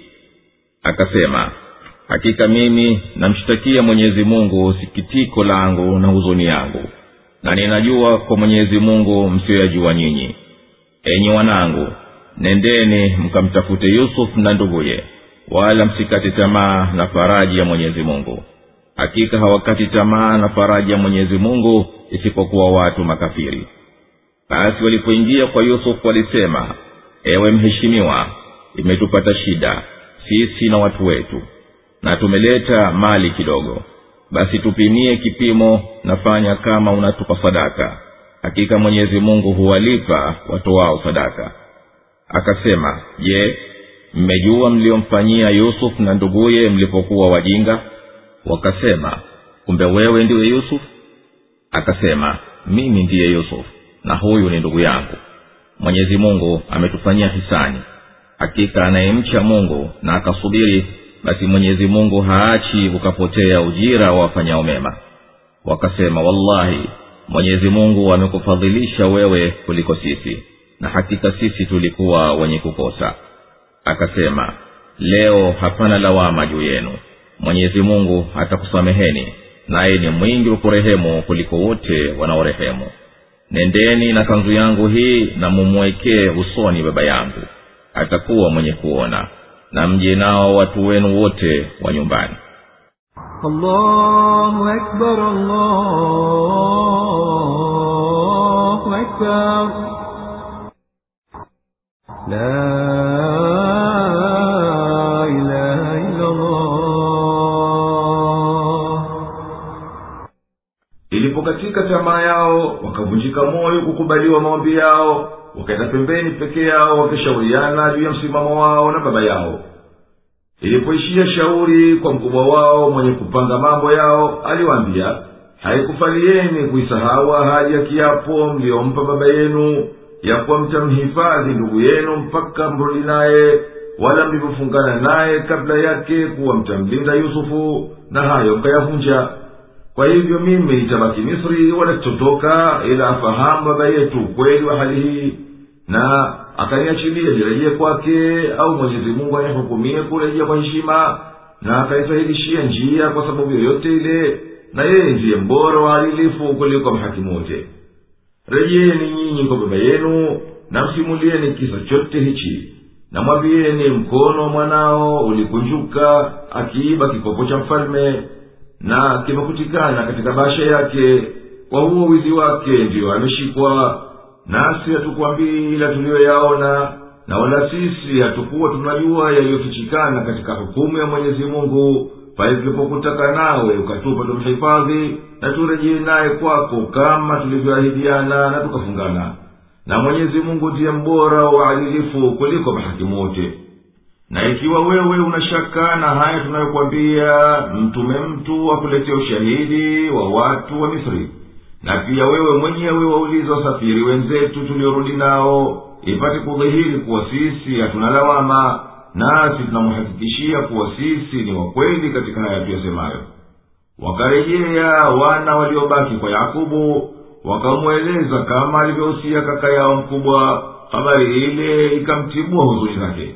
akasema hakika mimi namshtakia mwenyezi mungu sikitiko langu na huzuni yangu na ninajua kwa mwenyezi mungu msiyoyajua nyinyi. Enyi wanangu nendeni mkamtafute yusuf na nduguye wala msikate tamaa na faraji ya mwenyezi mungu. Hakika hawakati tamaa na faraji ya mwenyezi mungu isipokuwa watu makafiri. Basi walipoingia kwa yusufu walisema ewe mheshimiwa imetupata shida sisi na watu wetu na tumeleta mali kidogo. Basi tupimie kipimo nafanya kama unatupa sadaka. Hakika mwenyezi mungu huwalipa watoao sadaka. Akasema je mmejua mliomfanyia yusuf na nduguye mlipokuwa wajinga? Wakasema kumbe wewe ndiwe yusuf? Akasema mimi ndiye yusuf na huyu ni ndugu yangu. Mwenyezi mungu ametufanyia hisani. Hakika anayemcha mungu na akasubiri basi mwenyezi mungu haachi ukapotea ujira wa wafanyao mema wakasema wallahi mwenyezi mungu amekufadhilisha wewe kuliko sisi na hakika sisi tulikuwa wenye kukosa akasema leo hapana lawama juu yenu. Mwenyezi mungu atakusameheni naye ni mwingi wa kurehemu kuliko wote wanaorehemu. Nendeni na kanzu yangu hii na mumwekee usoni baba yangu. Atakuwa mwenye kuona na mje nao watu wenu wote wa nyumbani. La ilipokatika tamaa yao wakavunjika moyo kukubaliwa maombi yao wakaenda pembeni peke yao wakishauriana juu ya msimamo wao na baba yao. Ilipoishia shauri kwa mkubwa wao mwenye kupanga mambo yao aliwaambia haikufalieni kuisahau ahadi ya kiapo mliyompa baba yenu ya kuwa mtamhifadhi ndugu yenu mpaka mrudi naye wala mlivyofungana naye kabla yake kuwa mtamlinda yusufu na hayo mkayavunja kwa hivyo mimi nitabaki misri wadatitotoka ila afahamu baba yetu ukweli wa hali hii. Na akaniachilia nirejee kwake au mwenyezi mungu anihukumie kurejea kwa heshima na akaisahilishia njia kwa sababu yoyote ile na yeye ndiye mbora wa adilifu kuliko mhakimu rejeeni nyinyi kwa baba yenu na msimulieni kisa chote hichi na mwambieni mkono wa mwanao ulikunjuka akiiba kikopo cha mfalme na kimekutikana katika basha yake kwa huo wizi wake ndiyo ameshikwa. Nasi hatukwambii ila tuliyoyaona na wala sisi hatukuwa tunajua yaliyofichikana katika hukumu ya mwenyezi mungu. Pale nawe ukatupa tumhifadhi na turejee naye kwako kama tulivyoahidiana na tukafungana. Na mwenyezi mungu ndiye mbora wa adilifu kuliko mahakimu wote na ikiwa wewe unashaka na haya tunayokwambia mtume mtu wakuletea ushahidi wa watu wa misri. Na pia wewe mwenyewe wauliza wasafiri wenzetu tuliorudi nao ipate kudhihiri kuwa sisi hatuna lawama nasi tunamhakikishia kuwa sisi ni wakweli katika haya tuyasemayo. Wakarejea wana waliobaki kwa yakubu wakamweleza kama alivyohusia kaka yao mkubwa. Habari ile ikamtibua huzuni zake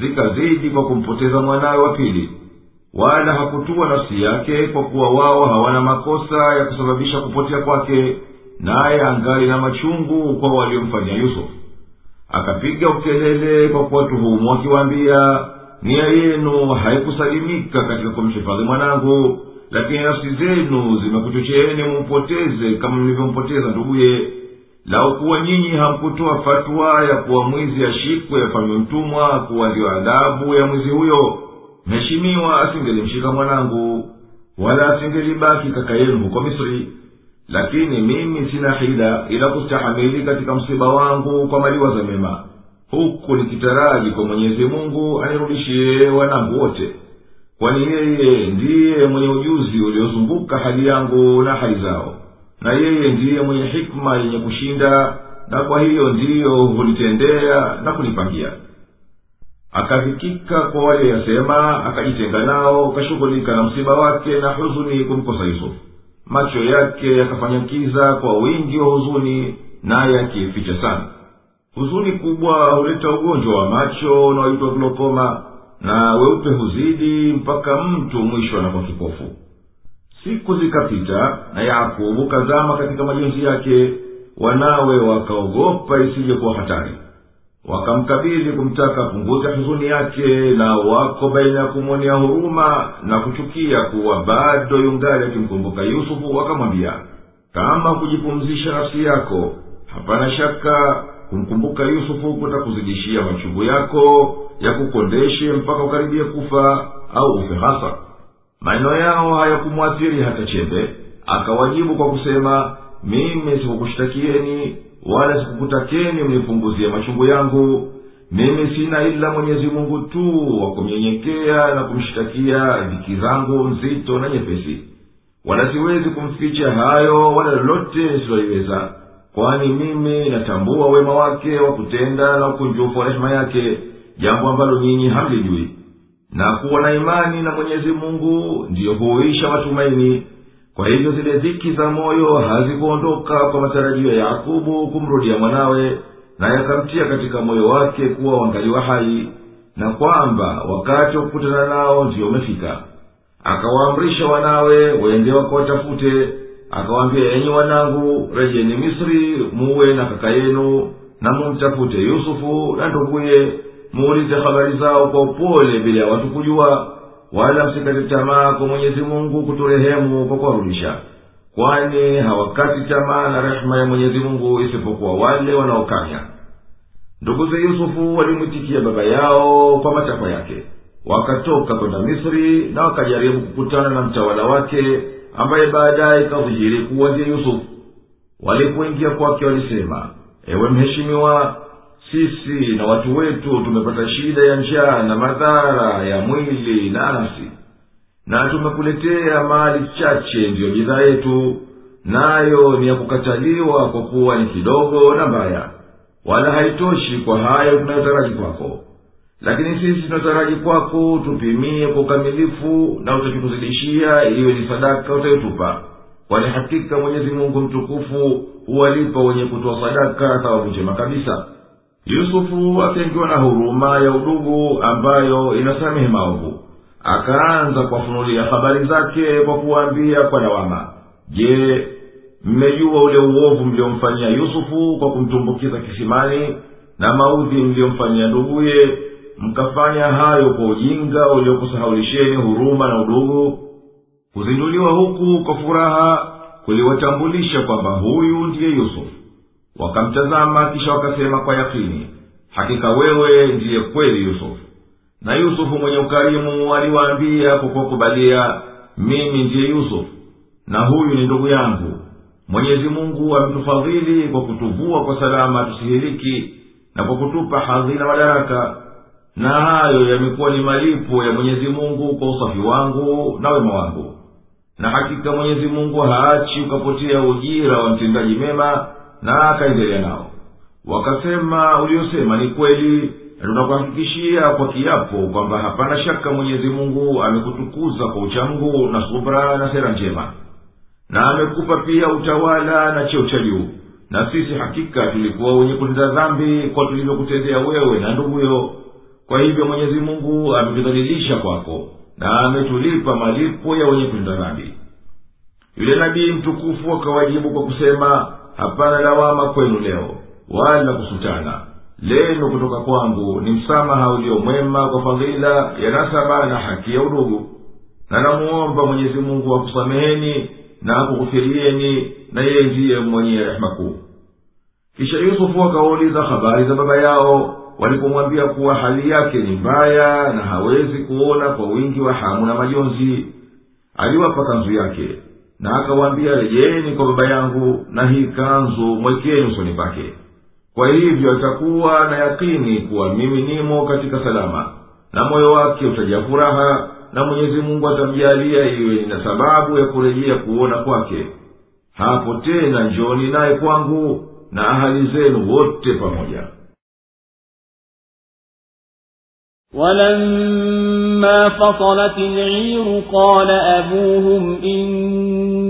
zikazidi kwa kumpoteza mwanawe wa pili. Wala hakutua nafsi yake kwa kuwa wao hawana makosa ya kusababisha kupotea kwake naye angali na machungu kwa waliomfanyia yusufu akapiga ukelele kwa kuwatuhumu akiwaambia nia yenu haikusalimika katika kumhifadhi mwanangu lakini nafsi zenu zimekuchocheeni mumpoteze kama mlivyompoteza nduguye lau kuwa nyinyi hamkutoa fatwa ya kuwa mwizi ashikwe afanywe mtumwa kuwa ndiyo adhabu ya mwizi huyo. Mheshimiwa asingelimshika mwanangu wala asingelibaki kaka yenu huko misri. Lakini mimi sina hila ila kustahamili katika msiba wangu kwa maliwaza mema. Huku nikitaraji kwa mwenyezi mungu anirudishie wanangu wote. Kwani yeye ndiye mwenye ujuzi uliozunguka hali yangu na hali zao na yeye ndiye mwenye hikma yenye kushinda na kwa hiyo ndiyo hunitendea na kunipangia. Akafikika kwa wale yasema akajitenga nao kashughulika na msiba wake na huzuni kumkosa yusufu macho yake yakafanya kiza kwa wingi wa huzuni naye akiificha sana. Huzuni kubwa huleta ugonjwa wa macho unaoitwa glokoma na weupe huzidi mpaka mtu mwisho anakuwa kipofu siku zikapita na yakobo kazama katika majonzi yake wanawe wakaogopa isije kuwa hatari. Wakamkabidhi kumtaka punguza huzuni yake na wako baina ya kumwonea huruma na kuchukia kuwa bado yungali akimkumbuka yusufu wakamwambia kama kujipumzisha nafsi yako hapana shaka kumkumbuka yusufu kutakuzidishia machungu yako ya kukondeshe mpaka ukaribie kufa au ufe hasa maneno yao hayakumwathiri hata chembe. Akawajibu kwa kusema mimi sikukushtakieni wala sikukutakeni mnipunguzie machungu yangu. Mimi sina ila mwenyezi mungu tu wa kumnyenyekea na kumshtakia dhiki zangu nzito na nyepesi. Wala siwezi kumficha hayo wala lolote nisiloiweza kwani mimi natambua wema wake wa kutenda na ukunjufu wa rehema yake jambo ambalo nyinyi hamlijui na kuwa na imani na mwenyezi mungu ndiyo huisha matumaini. Kwa hivyo zile dhiki za moyo hazikuondoka kwa matarajio ya yakubu kumrudia mwanawe naye akamtia katika moyo wake kuwa wangaliwa hai na kwamba wakati wa kukutana nao ndiyo umefika. Akawaamrisha wanawe wende wakawatafute. Akawaambia enyi wanangu rejeni misri muwe na kaka yenu na mumtafute yusufu na nduguye muulize habari zao kwa upole bila ya watu kujua wala msikate tamaa kwa mwenyezi mungu kuturehemu kwa kuwarudisha. Kwani hawakati tamaa na rehema ya mwenyezi mungu isipokuwa wale wanaokanya. Nduguze yusufu walimwitikia baba yao kwa matakwa yake. Wakatoka kwenda misri na wakajaribu kukutana na mtawala wake ambaye baadaye ikadhihiri kuwa ndiye yusufu walipoingia kwake walisema ewe mheshimiwa sisi na watu wetu tumepata shida ya njaa na madhara ya mwili na nafsi. Na tumekuletea mali chache ndiyo bidhaa yetu nayo ni ya kukataliwa kwa kuwa ni kidogo na mbaya. Wala haitoshi kwa hayo tunayotaraji kwako. Lakini sisi tunataraji kwako tupimie kwa ukamilifu na utakituzidishia iwe ni sadaka utayotupa. Kwani hakika mwenyezi mungu mtukufu huwalipa wenye kutoa sadaka thawabu njema kabisa yusufu akaingiwa na huruma ya udugu ambayo inasamehe maovu. Akaanza kuwafunulia habari zake kwa kuwaambia kwa lawama. Je mmejua ule uovu mliomfanyia yusufu kwa kumtumbukiza kisimani na maudhi mliyomfanyia nduguye? Mkafanya hayo kwa ujinga uliokusahaulisheni huruma na udugu? Kuzinduliwa huku kwa furaha kuliwatambulisha kwamba huyu ndiye yusufu wakamtazama kisha wakasema kwa yakini hakika wewe ndiye kweli yusufu. Na yusufu mwenye ukarimu aliwaambia kwa kuwakubalia mimi ndiye yusufu na huyu ni ndugu yangu. Mwenyezi mungu ametufadhili kwa kutuvua kwa salama tusihiriki na kwa kutupa hadhina madaraka. Na hayo yamekuwa ni malipo ya mwenyezi mungu kwa usafi wangu na wema wangu. Na hakika mwenyezi mungu haachi ukapotea ujira wa mtendaji mema na akaendelea nao. Wakasema uliosema ni kweli na tunakuhakikishia kwa kiapo kwamba hapana shaka mwenyezi mungu amekutukuza kwa uchamgu na subra na sera njema. Na amekupa pia utawala na cheo cha juu. Na sisi hakika tulikuwa wenye kutenda dhambi kwa tulivyokutendea wewe na nduguyo kwa hivyo mwenyezi mungu ametudhalilisha kwako na ametulipa malipo ya wenye kutenda dhambi. Yule nabii mtukufu akawajibu kwa kusema hapana lawama kwenu leo wala kusutana lenu kutoka kwangu ni msamaha ulio mwema kwa fadhila ya nasaba na haki ya udugu. Na namuomba mungu akusameheni na akughufirieni na yeye ndiye mwenye rehema kuu. Kisha yusufu akawauliza habari za baba yao walipomwambia kuwa hali yake ni mbaya na hawezi kuona kwa wingi wa hamu na majonzi. Aliwapa kanzu yake na akawaambia rejeni kwa baba yangu na hii kanzu mwekeni usoni pake kwa hivyo atakuwa na yakini kuwa mimi nimo katika salama na moyo wake utajaa furaha na mwenyezi mungu atamjalia iwe na sababu ya kurejea kuona kwake hapo tena njoni naye kwangu na ahali zenu wote pamoja ولما فصلت العير قال أبوهم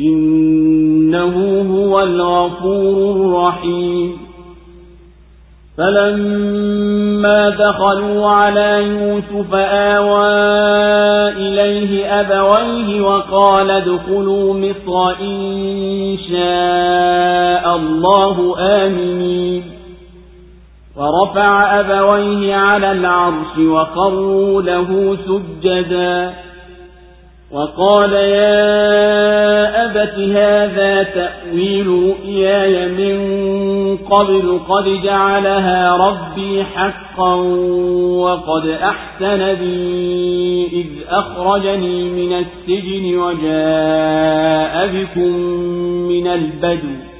إنه هو الغفور الرحيم. فلما دخلوا على يوسف آوى إليه أبويه وقال ادخلوا مصر إن شاء الله آمنين. ورفع أبويه على العرش وقروا له سجدا. وقال يا أبت هذا تأويل رؤياي من قبل قد جعلها ربي حقا وقد أحسن بي إذ أخرجني من السجن وجاء بكم من البدو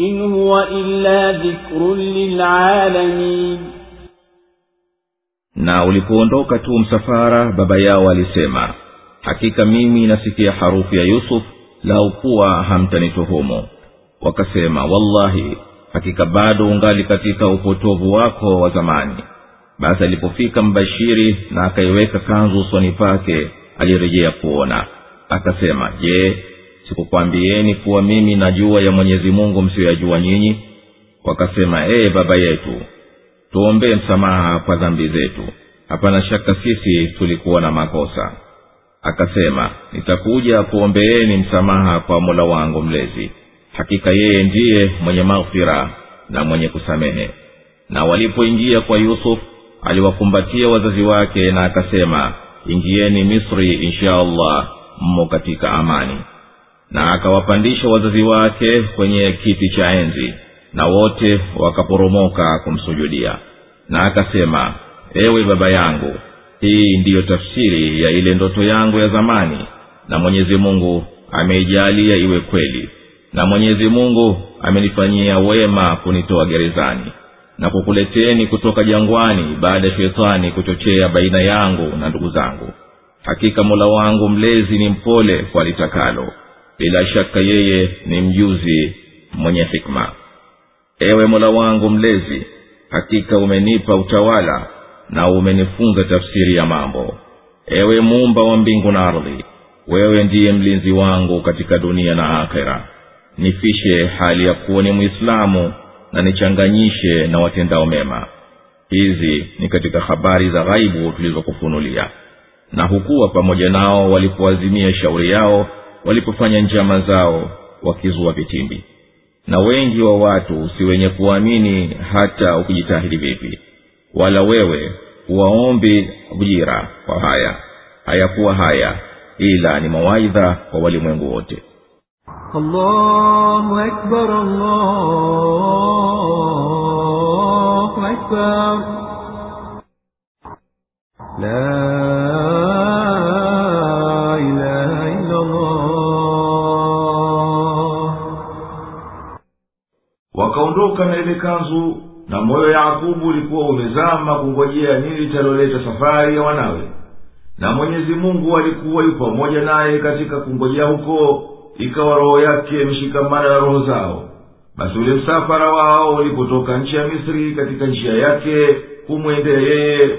إن هو إلا ذكر للعالمين na ulipoondoka tu msafara baba yao alisema hakika mimi nasikia harufu ya yusuf lau kuwa hamtanituhumu wakasema wallahi hakika bado ungali katika upotovu wako wa zamani basi alipofika mbashiri na akaiweka kanzu usoni pake alirejea kuona akasema je sikukwambieni kuwa mimi najua ya mwenyezi mungu msiyoyajua nyinyi wakasema ee baba yetu tuombee msamaha kwa dhambi zetu. Hapana shaka sisi tulikuwa na makosa. Akasema nitakuja kuombeeni msamaha kwa mola wangu mlezi. Hakika yeye ndiye mwenye maghfira na mwenye kusamehe. Na walipoingia kwa yusuf aliwakumbatia wazazi wake na akasema ingieni misri insha allah mmo katika amani na akawapandisha wazazi wake kwenye kiti cha enzi na wote wakaporomoka kumsujudia. Na akasema ewe baba yangu hii ndiyo tafsiri ya ile ndoto yangu ya zamani na mwenyezi mungu ameijalia iwe kweli na mwenyezi mungu amenifanyia wema kunitoa gerezani na kukuleteni kutoka jangwani baada ya shetani kuchochea baina yangu na ndugu zangu. Hakika mola wangu mlezi ni mpole kwa litakalo bila shaka yeye ni mjuzi mwenye hikma. Ewe mola wangu mlezi hakika umenipa utawala na umenifunza tafsiri ya mambo. Ewe muumba wa mbingu na ardhi wewe ndiye mlinzi wangu katika dunia na akhera. Nifishe hali ya kuwa ni mwislamu na nichanganyishe na watendao mema. Hizi ni katika habari za ghaibu tulizokufunulia. Na hukuwa pamoja nao walipoazimia shauri yao walipofanya njama zao wakizua vitimbi. Na wengi wa watu si wenye kuamini hata ukijitahidi vipi. Wala wewe uwaombi ujira kwa haya. Hayakuwa haya ila ni mawaidha kwa walimwengu wote. La wakaondoka na ile kanzu na moyo yakubu ulikuwa umezama kungojea nini italoleta safari ya wanawe. Na mwenyezi mungu alikuwa yu pamoja naye katika kungojea huko ikawa roho yake mshikamana na roho zao. Basi ule msafara wao ulipotoka nchi ya misri katika njia yake kumwendea yeye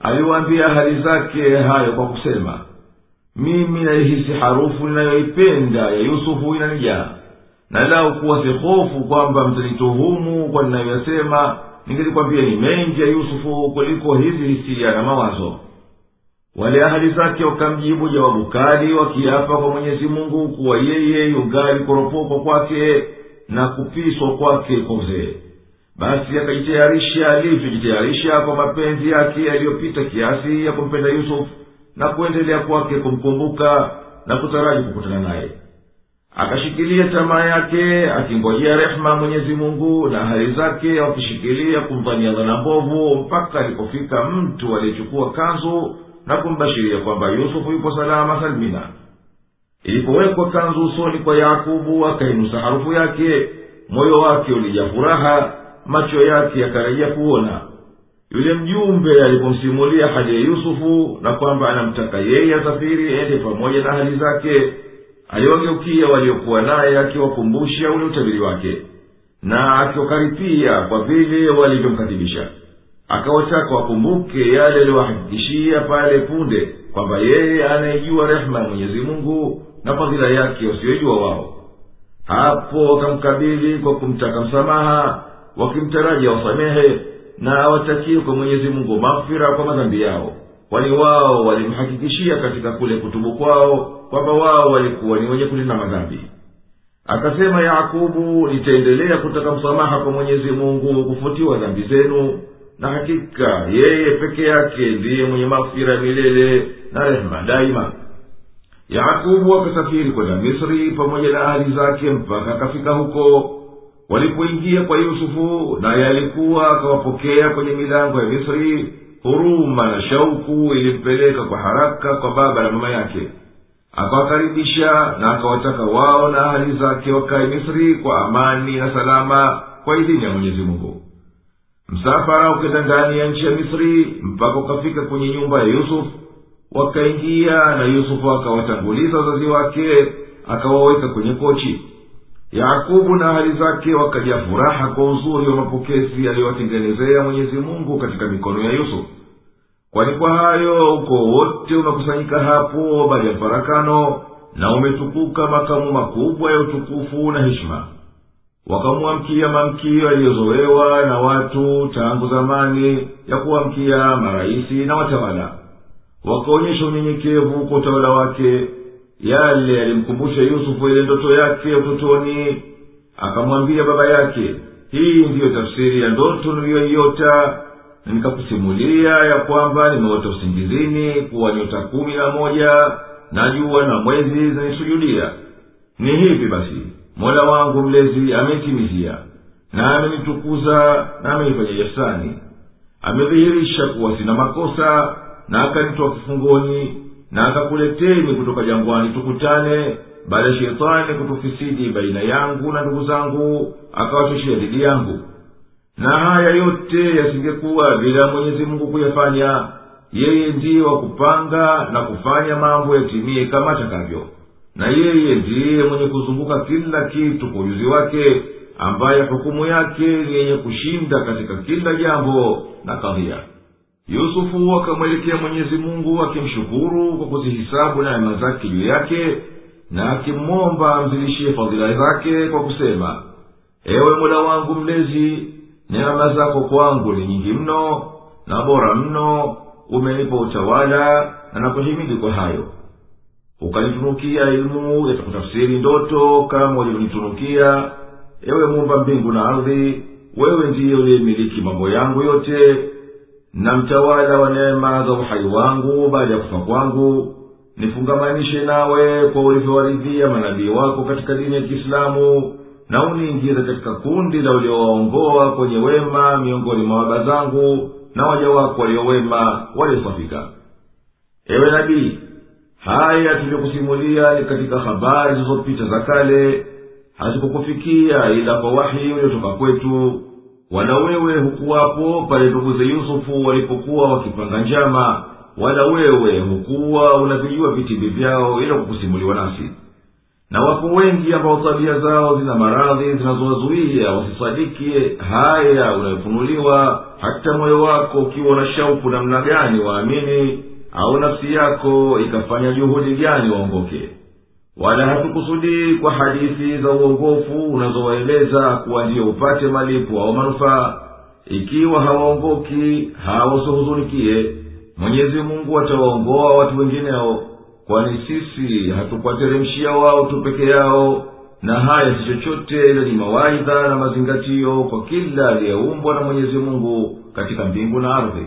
aliwaambia hali zake hayo kwa kusema mimi naihisi harufu ninayoipenda ya yusufu inanijaa na lau kuwa sihofu kwamba mtanituhumu kwa ninayoyasema ningelikwambia ni mengi ya yusufu kuliko hizi hisia na mawazo. Wale ahadi zake wakamjibu jawabu kali wakiapa kwa mwenyezi mungu kuwa yeye yugali kuropokwa kwake na kupiswa kwake kwa uzee. Basi akajitayarisha alivyojitayarisha kwa mapenzi yake yaliyopita kiasi ya kumpenda yusufu na kuendelea kwake kumkumbuka na kutaraji kukutana naye akashikilia tamaa yake akingojea rehema mwenyezi mungu na hali zake wakishikilia kumvania dhana mbovu mpaka alipofika mtu aliyechukua kanzu na kumbashiria kwamba yusufu yupo salama salmina ilipowekwa kanzu usoni kwa yakubu akainusa harufu yake. Moyo wake ulijaa furaha macho yake yakarejea kuona. Yule mjumbe alipomsimulia hali ya yusufu na kwamba anamtaka yeye asafiri ende pamoja na hali zake aliwageukia waliokuwa naye akiwakumbusha ule utabiri wake na akiwakaripia kwa vile walivyomkadhibisha. Akawataka wakumbuke yale aliyowahakikishia pale punde kwamba yeye anayejua rehema ya mwenyezi mungu na fadhila yake wasiyojua wao. Hapo wakamkabili kwa kumtaka msamaha wakimtaraji awasamehe na awatakie kwa mwenyezi mungu mafira kwa madhambi yao kwani wao walimhakikishia katika kule kutubu kwao kwamba wao walikuwa ni wenye kulinda madhambi. Akasema yakubu nitaendelea kutaka msamaha kwa mwenyezi mungu kufutiwa dhambi zenu na hakika yeye peke yake ndiye mwenye mafira milele na rehema daima. Yakubu akasafiri kwenda misri pamoja na ahali zake mpaka akafika huko. Walipoingia kwa yusufu naye alikuwa akawapokea kwenye milango ya misri huruma na shauku ilimpeleka kwa haraka kwa baba na mama yake. Akawakaribisha na akawataka wao na ahali zake wakae misri kwa amani na salama kwa idhini ya mwenyezi mungu. Msafara ukenda ndani ya nchi ya misri mpaka ukafika kwenye nyumba ya yusufu wakaingia na yusufu akawatanguliza wazazi wake akawaweka kwenye kochi yakubu na hali zake wakajaa furaha kwa uzuri wa mapokezi aliyowatengenezea mwenyezi mungu katika mikono ya yusufu kwani kwa hayo uko wote unakusanyika hapo baada ya mfarakano na umetukuka makamu makubwa ya utukufu na heshima. Wakamwamkia mamkio yaliyozowewa na watu tangu zamani ya kuwamkia marahisi na watawala. Wakaonyesha unyenyekevu kwa utawala wake yale yalimkumbusha yusufu ile ndoto yake ya utotoni akamwambia baba yake hii ndiyo tafsiri ya ndoto niliyoiota na nikakusimulia ya kwamba nimeota usingizini kuwa nyota kumi na moja na jua na mwezi zinisujudia. Ni hivi basi mola wangu mlezi ameitimizia na amenitukuza na amenifanya ihsani. Amedhihirisha kuwa sina makosa na akanitoa kifungoni na akakuleteni kutoka jangwani tukutane. Baada shetani kutufisidi baina yangu na ndugu zangu akawachoshea dhidi yangu. Na haya yote yasingekuwa bila mwenyezi mungu kuyafanya. Yeye ndiye wa kupanga na kufanya mambo yatimie kama atakavyo na yeye ndiye mwenye kuzunguka kila kitu kwa ujuzi wake ambaye hukumu yake ni yenye kushinda katika kila jambo na kadhia yusufu akamwelekea mwenyezi mungu akimshukuru kwa kuzihisabu neema zake juu yake na akimwomba amzidishie fadhila zake kwa kusema ewe mola wangu mlezi neema zako kwangu ni nyingi mno na bora mno umenipa utawala na nakuhimidi kwa hayo. Ukanitunukia ilmu ya ndoto kama ulivyonitunukia ewe muumba mbingu na ardhi wewe ndiye uliyemiliki mambo yangu yote na mtawala wa neema za uhai wangu baada ya kufa kwangu nifungamanishe nawe kwa ulivyowaridhia manabii wako katika dini ya kiislamu na uniingize katika kundi la uliowaongoa kwenye wema miongoni mwa baba zangu na waja wako waliowema waliosafika. Ewe nabii haya tuliyokusimulia ni katika habari zilizopita za kale hazikukufikia ila kwa wahi uliotoka kwetu wala wewe hukuwapo pale nduguze yusufu walipokuwa wakipanga njama wala wewe hukuwa unavijua vitimbi vyao ila kukusimuliwa nasi. Na wapo wengi ambao tabia zao zina maradhi zinazowazuia wasisadiki haya unayofunuliwa hata moyo wako ukiwa na shauku namna gani waamini au nafsi yako ikafanya juhudi gani waongoke wala hatukusudii kwa hadithi za uongofu unazowaeleza kuwa ndiyo upate malipo au manufaa ikiwa hawaongoki hawasihuzunikie mwenyezi mungu atawaongoa watu wengineo kwani sisi hatukuwateremshia wao tu peke yao na haya si chochote ila ni mawaidha na mazingatio kwa kila aliyeumbwa na mwenyezi mungu katika mbingu na ardhi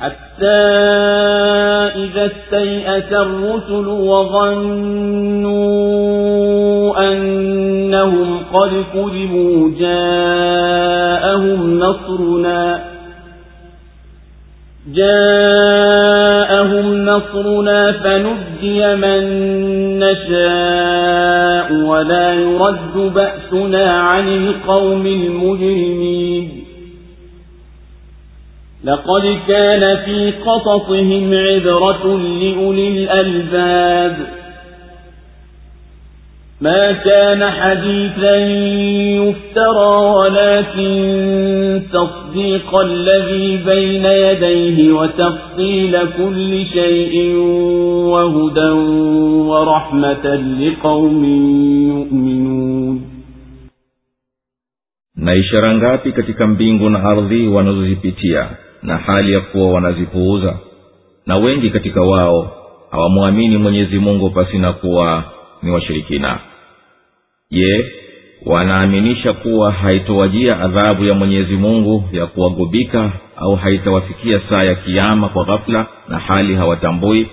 حتى إذا استيأس الرسل وظنوا أنهم قد كذبوا جاءهم نصرنا جاءهم نصرنا فنجي من نشاء ولا يرد بأسنا عن القوم المجرمين لقد كان في قصصهم عبرة لأولي الألباب. ما كان حديثا يفترى ولكن تصديق الذي بين يديه وتفصيل كل شيء وهدى ورحمة لقوم يؤمنون. Na ishara ngapi katika mbingu na ardhi wanazozipitia na hali ya kuwa wanazipuuza. Na wengi katika wao hawamwamini mwenyezi mungu pasina kuwa ni washirikina. Je wanaaminisha kuwa haitowajia adhabu ya mwenyezi mungu ya kuwagubika au haitawafikia saa ya kiama kwa ghafula na hali hawatambui?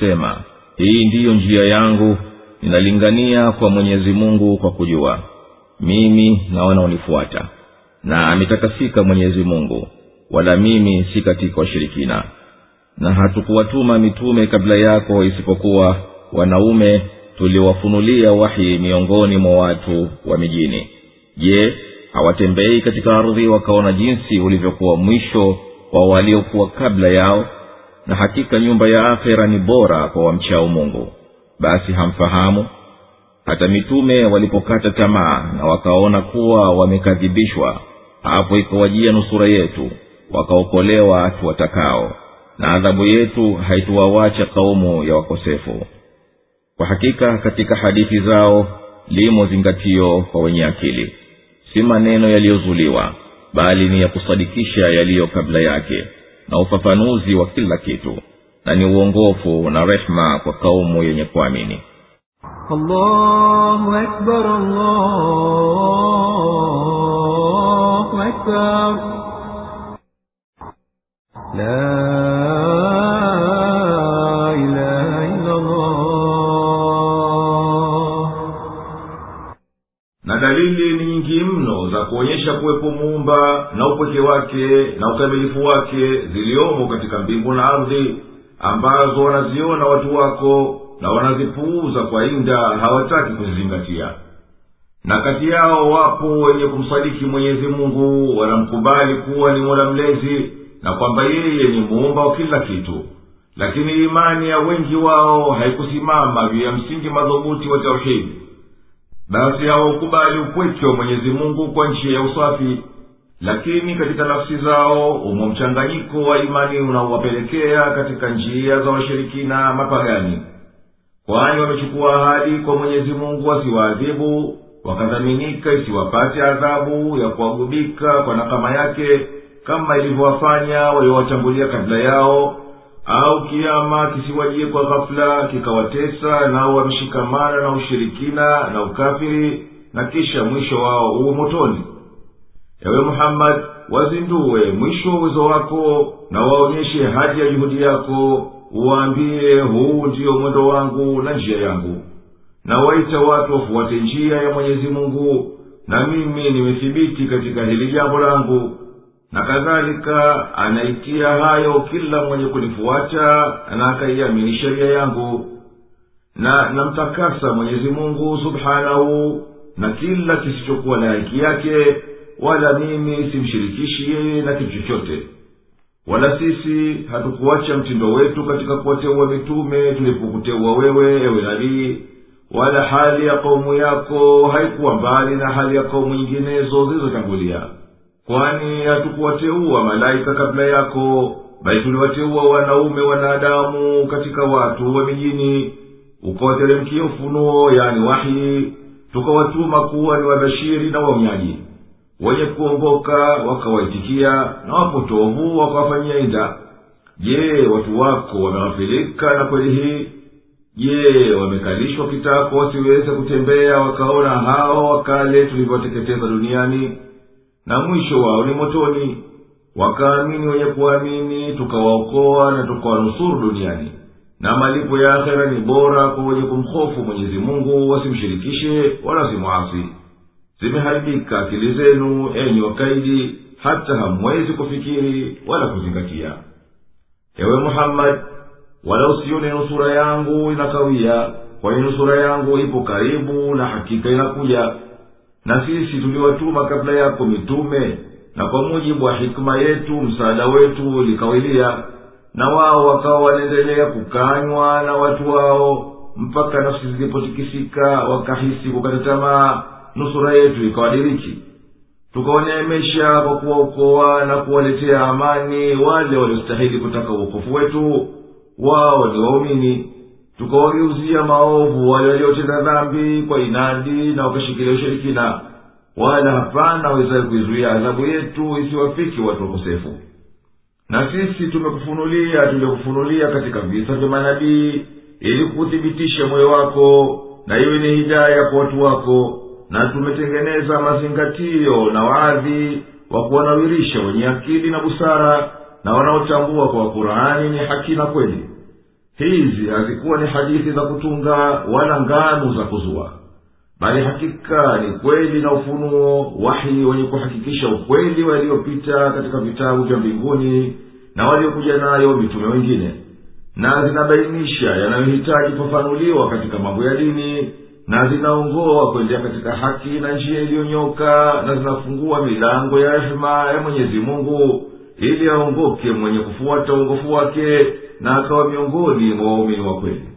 Sema hii ndiyo njia yangu ninalingania kwa mwenyezi mungu kwa kujua. Mimi na wanaonifuata. Na ametakasika mwenyezi mungu wala mimi si katika washirikina. Na hatukuwatuma mitume kabla yako isipokuwa wanaume tuliwafunulia wahi miongoni mwa watu wa mijini. Je hawatembei katika ardhi wakaona jinsi ulivyokuwa mwisho wa waliokuwa kabla yao? Na hakika nyumba ya akhera ni bora kwa wamchao mungu. Basi hamfahamu? Hata mitume walipokata tamaa na wakaona kuwa wamekadhibishwa hapo ikawajia nusura yetu wakaokolewa watu watakao na adhabu yetu haituwawacha kaumu ya wakosefu. Kwa hakika katika hadithi zao limo zingatio kwa wenye akili. Si maneno yaliyozuliwa bali ni ya kusadikisha yaliyo kabla yake na ufafanuzi wa kila kitu na ni uongofu na rehma kwa kaumu yenye kuamini. Allahu akbar, allahu akbar na dalili ni nyingi mno za kuonyesha kuwepo muumba na upweke wake na ukamilifu wake ziliomo katika mbingu na ardhi ambazo wanaziona watu wako na wanazipuuza kwa inda hawataki kuzizingatia. Na kati yao wapo wenye kumsadiki mwenyezi mungu wanamkubali kuwa ni mola mlezi na kwamba yeye ni muumba wa kila kitu. Lakini imani ya wengi wao haikusimama juu ya msingi madhubuti wa tauhidi basi hawaukubali upweke wa mwenyezi mungu kwa njia ya usafi. Lakini katika nafsi zao umo mchanganyiko wa imani unaowapelekea katika njia za washirikina mapagani. Kwani wamechukua ahadi kwa mwenyezi mungu asiwaadhibu wakadhaminika isiwapate adhabu ya kuwagubika kwa nakama yake kama ilivyowafanya waliowatangulia kabla yao au kiama kisiwajie kwa ghafula kikawatesa nao wameshikamana na ushirikina na ukafiri na kisha mwisho wao uwe motoni. Ewe muhammadi wazindue mwisho wa uwezo wako na waonyeshe haja ya juhudi yako uwaambie huu ndiyo mwendo wangu na njia yangu. Na waita watu wafuate njia ya mwenyezi mungu na mimi nimethibiti katika hili jambo langu na kadhalika anaitia hayo kila mwenye kunifuata na akaiamini sheria yangu. Na namtakasa mwenyezi mungu subhanahu na kila kisichokuwa na haki yake wala mimi simshirikishi yeye na kitu chochote. Wala sisi hatukuacha mtindo wetu katika kuwateua mitume tulipokuteua wewe ewe nabii wala hali ya kaumu yako haikuwa mbali na hali ya kaumu nyinginezo zilizotangulia kwani hatukuwateua malaika kabla yako bali tuliwateua wanaume wanadamu katika watu wa mijini ukawateremkia ufunuo yani wahi tukawatuma kuwa ni wabashiri na waonyaji wenye kuongoka wakawaitikia na wapotovu wakawafanyia inda je watu wako wameghafilika na kweli hii? Je wamekalishwa kitako wasiweze kutembea wakaona hao wakale tulivyoteketeza duniani na mwisho wao ni motoni. Wakaamini wenye kuamini tukawaokoa na tukawanusuru duniani. Na malipo ya akhera ni bora kwa wenye kumhofu mwenyezi mungu wasimshirikishe wala simwasi zimeharibika akili zenu enyi wakaidi hata hamwezi kufikiri wala kuzingatia. Ewe muhammadi wala usione nusura yangu inakawia kwani nusura yangu ipo karibu na hakika inakuja na sisi tuliwatuma kabla yako mitume na kwa mujibu wa hikima yetu msaada wetu ulikawilia na wao wakawa wanaendelea kukanywa na watu wao mpaka nafsi zilipotikisika wakahisi kukata tamaa nusura yetu ikawadiriki tukawaneemesha kwa kuwaokoa na kuwaletea amani wale waliostahili kutaka uokofu wetu wao ni waumini tukawageuzia maovu wale dhambi kwa inadi na wakashikilia ushirikina wala hapana wezaye kuizuia adhabu yetu isiwafiki watu wakosefu. Na sisi tumekufunulia tuliokufunulia katika visa vya manabii ili kuthibitisha moyo wako na iwe ni hidaya kwa watu wako na tumetengeneza mazingatio na waadhi wa kuwanawirisha wenye akili na busara na wanaotambua kwa qurani ni haki na kweli hizi hazikuwa ni hadithi za kutunga wala ngano za kuzua bali hakika ni kweli na ufunuo wahi wenye kuhakikisha ukweli waliopita katika vitabu vya mbinguni na waliokuja nayo mitume wengine na zinabainisha yanayohitaji kufafanuliwa katika mambo ya dini na zinaongoa kuendea katika haki na njia iliyonyoka na zinafungua milango ya rehema ya mwenyezi mungu ili aongoke mwenye kufuata uongofu wake na akawa miongoni mwa waumini wa kweli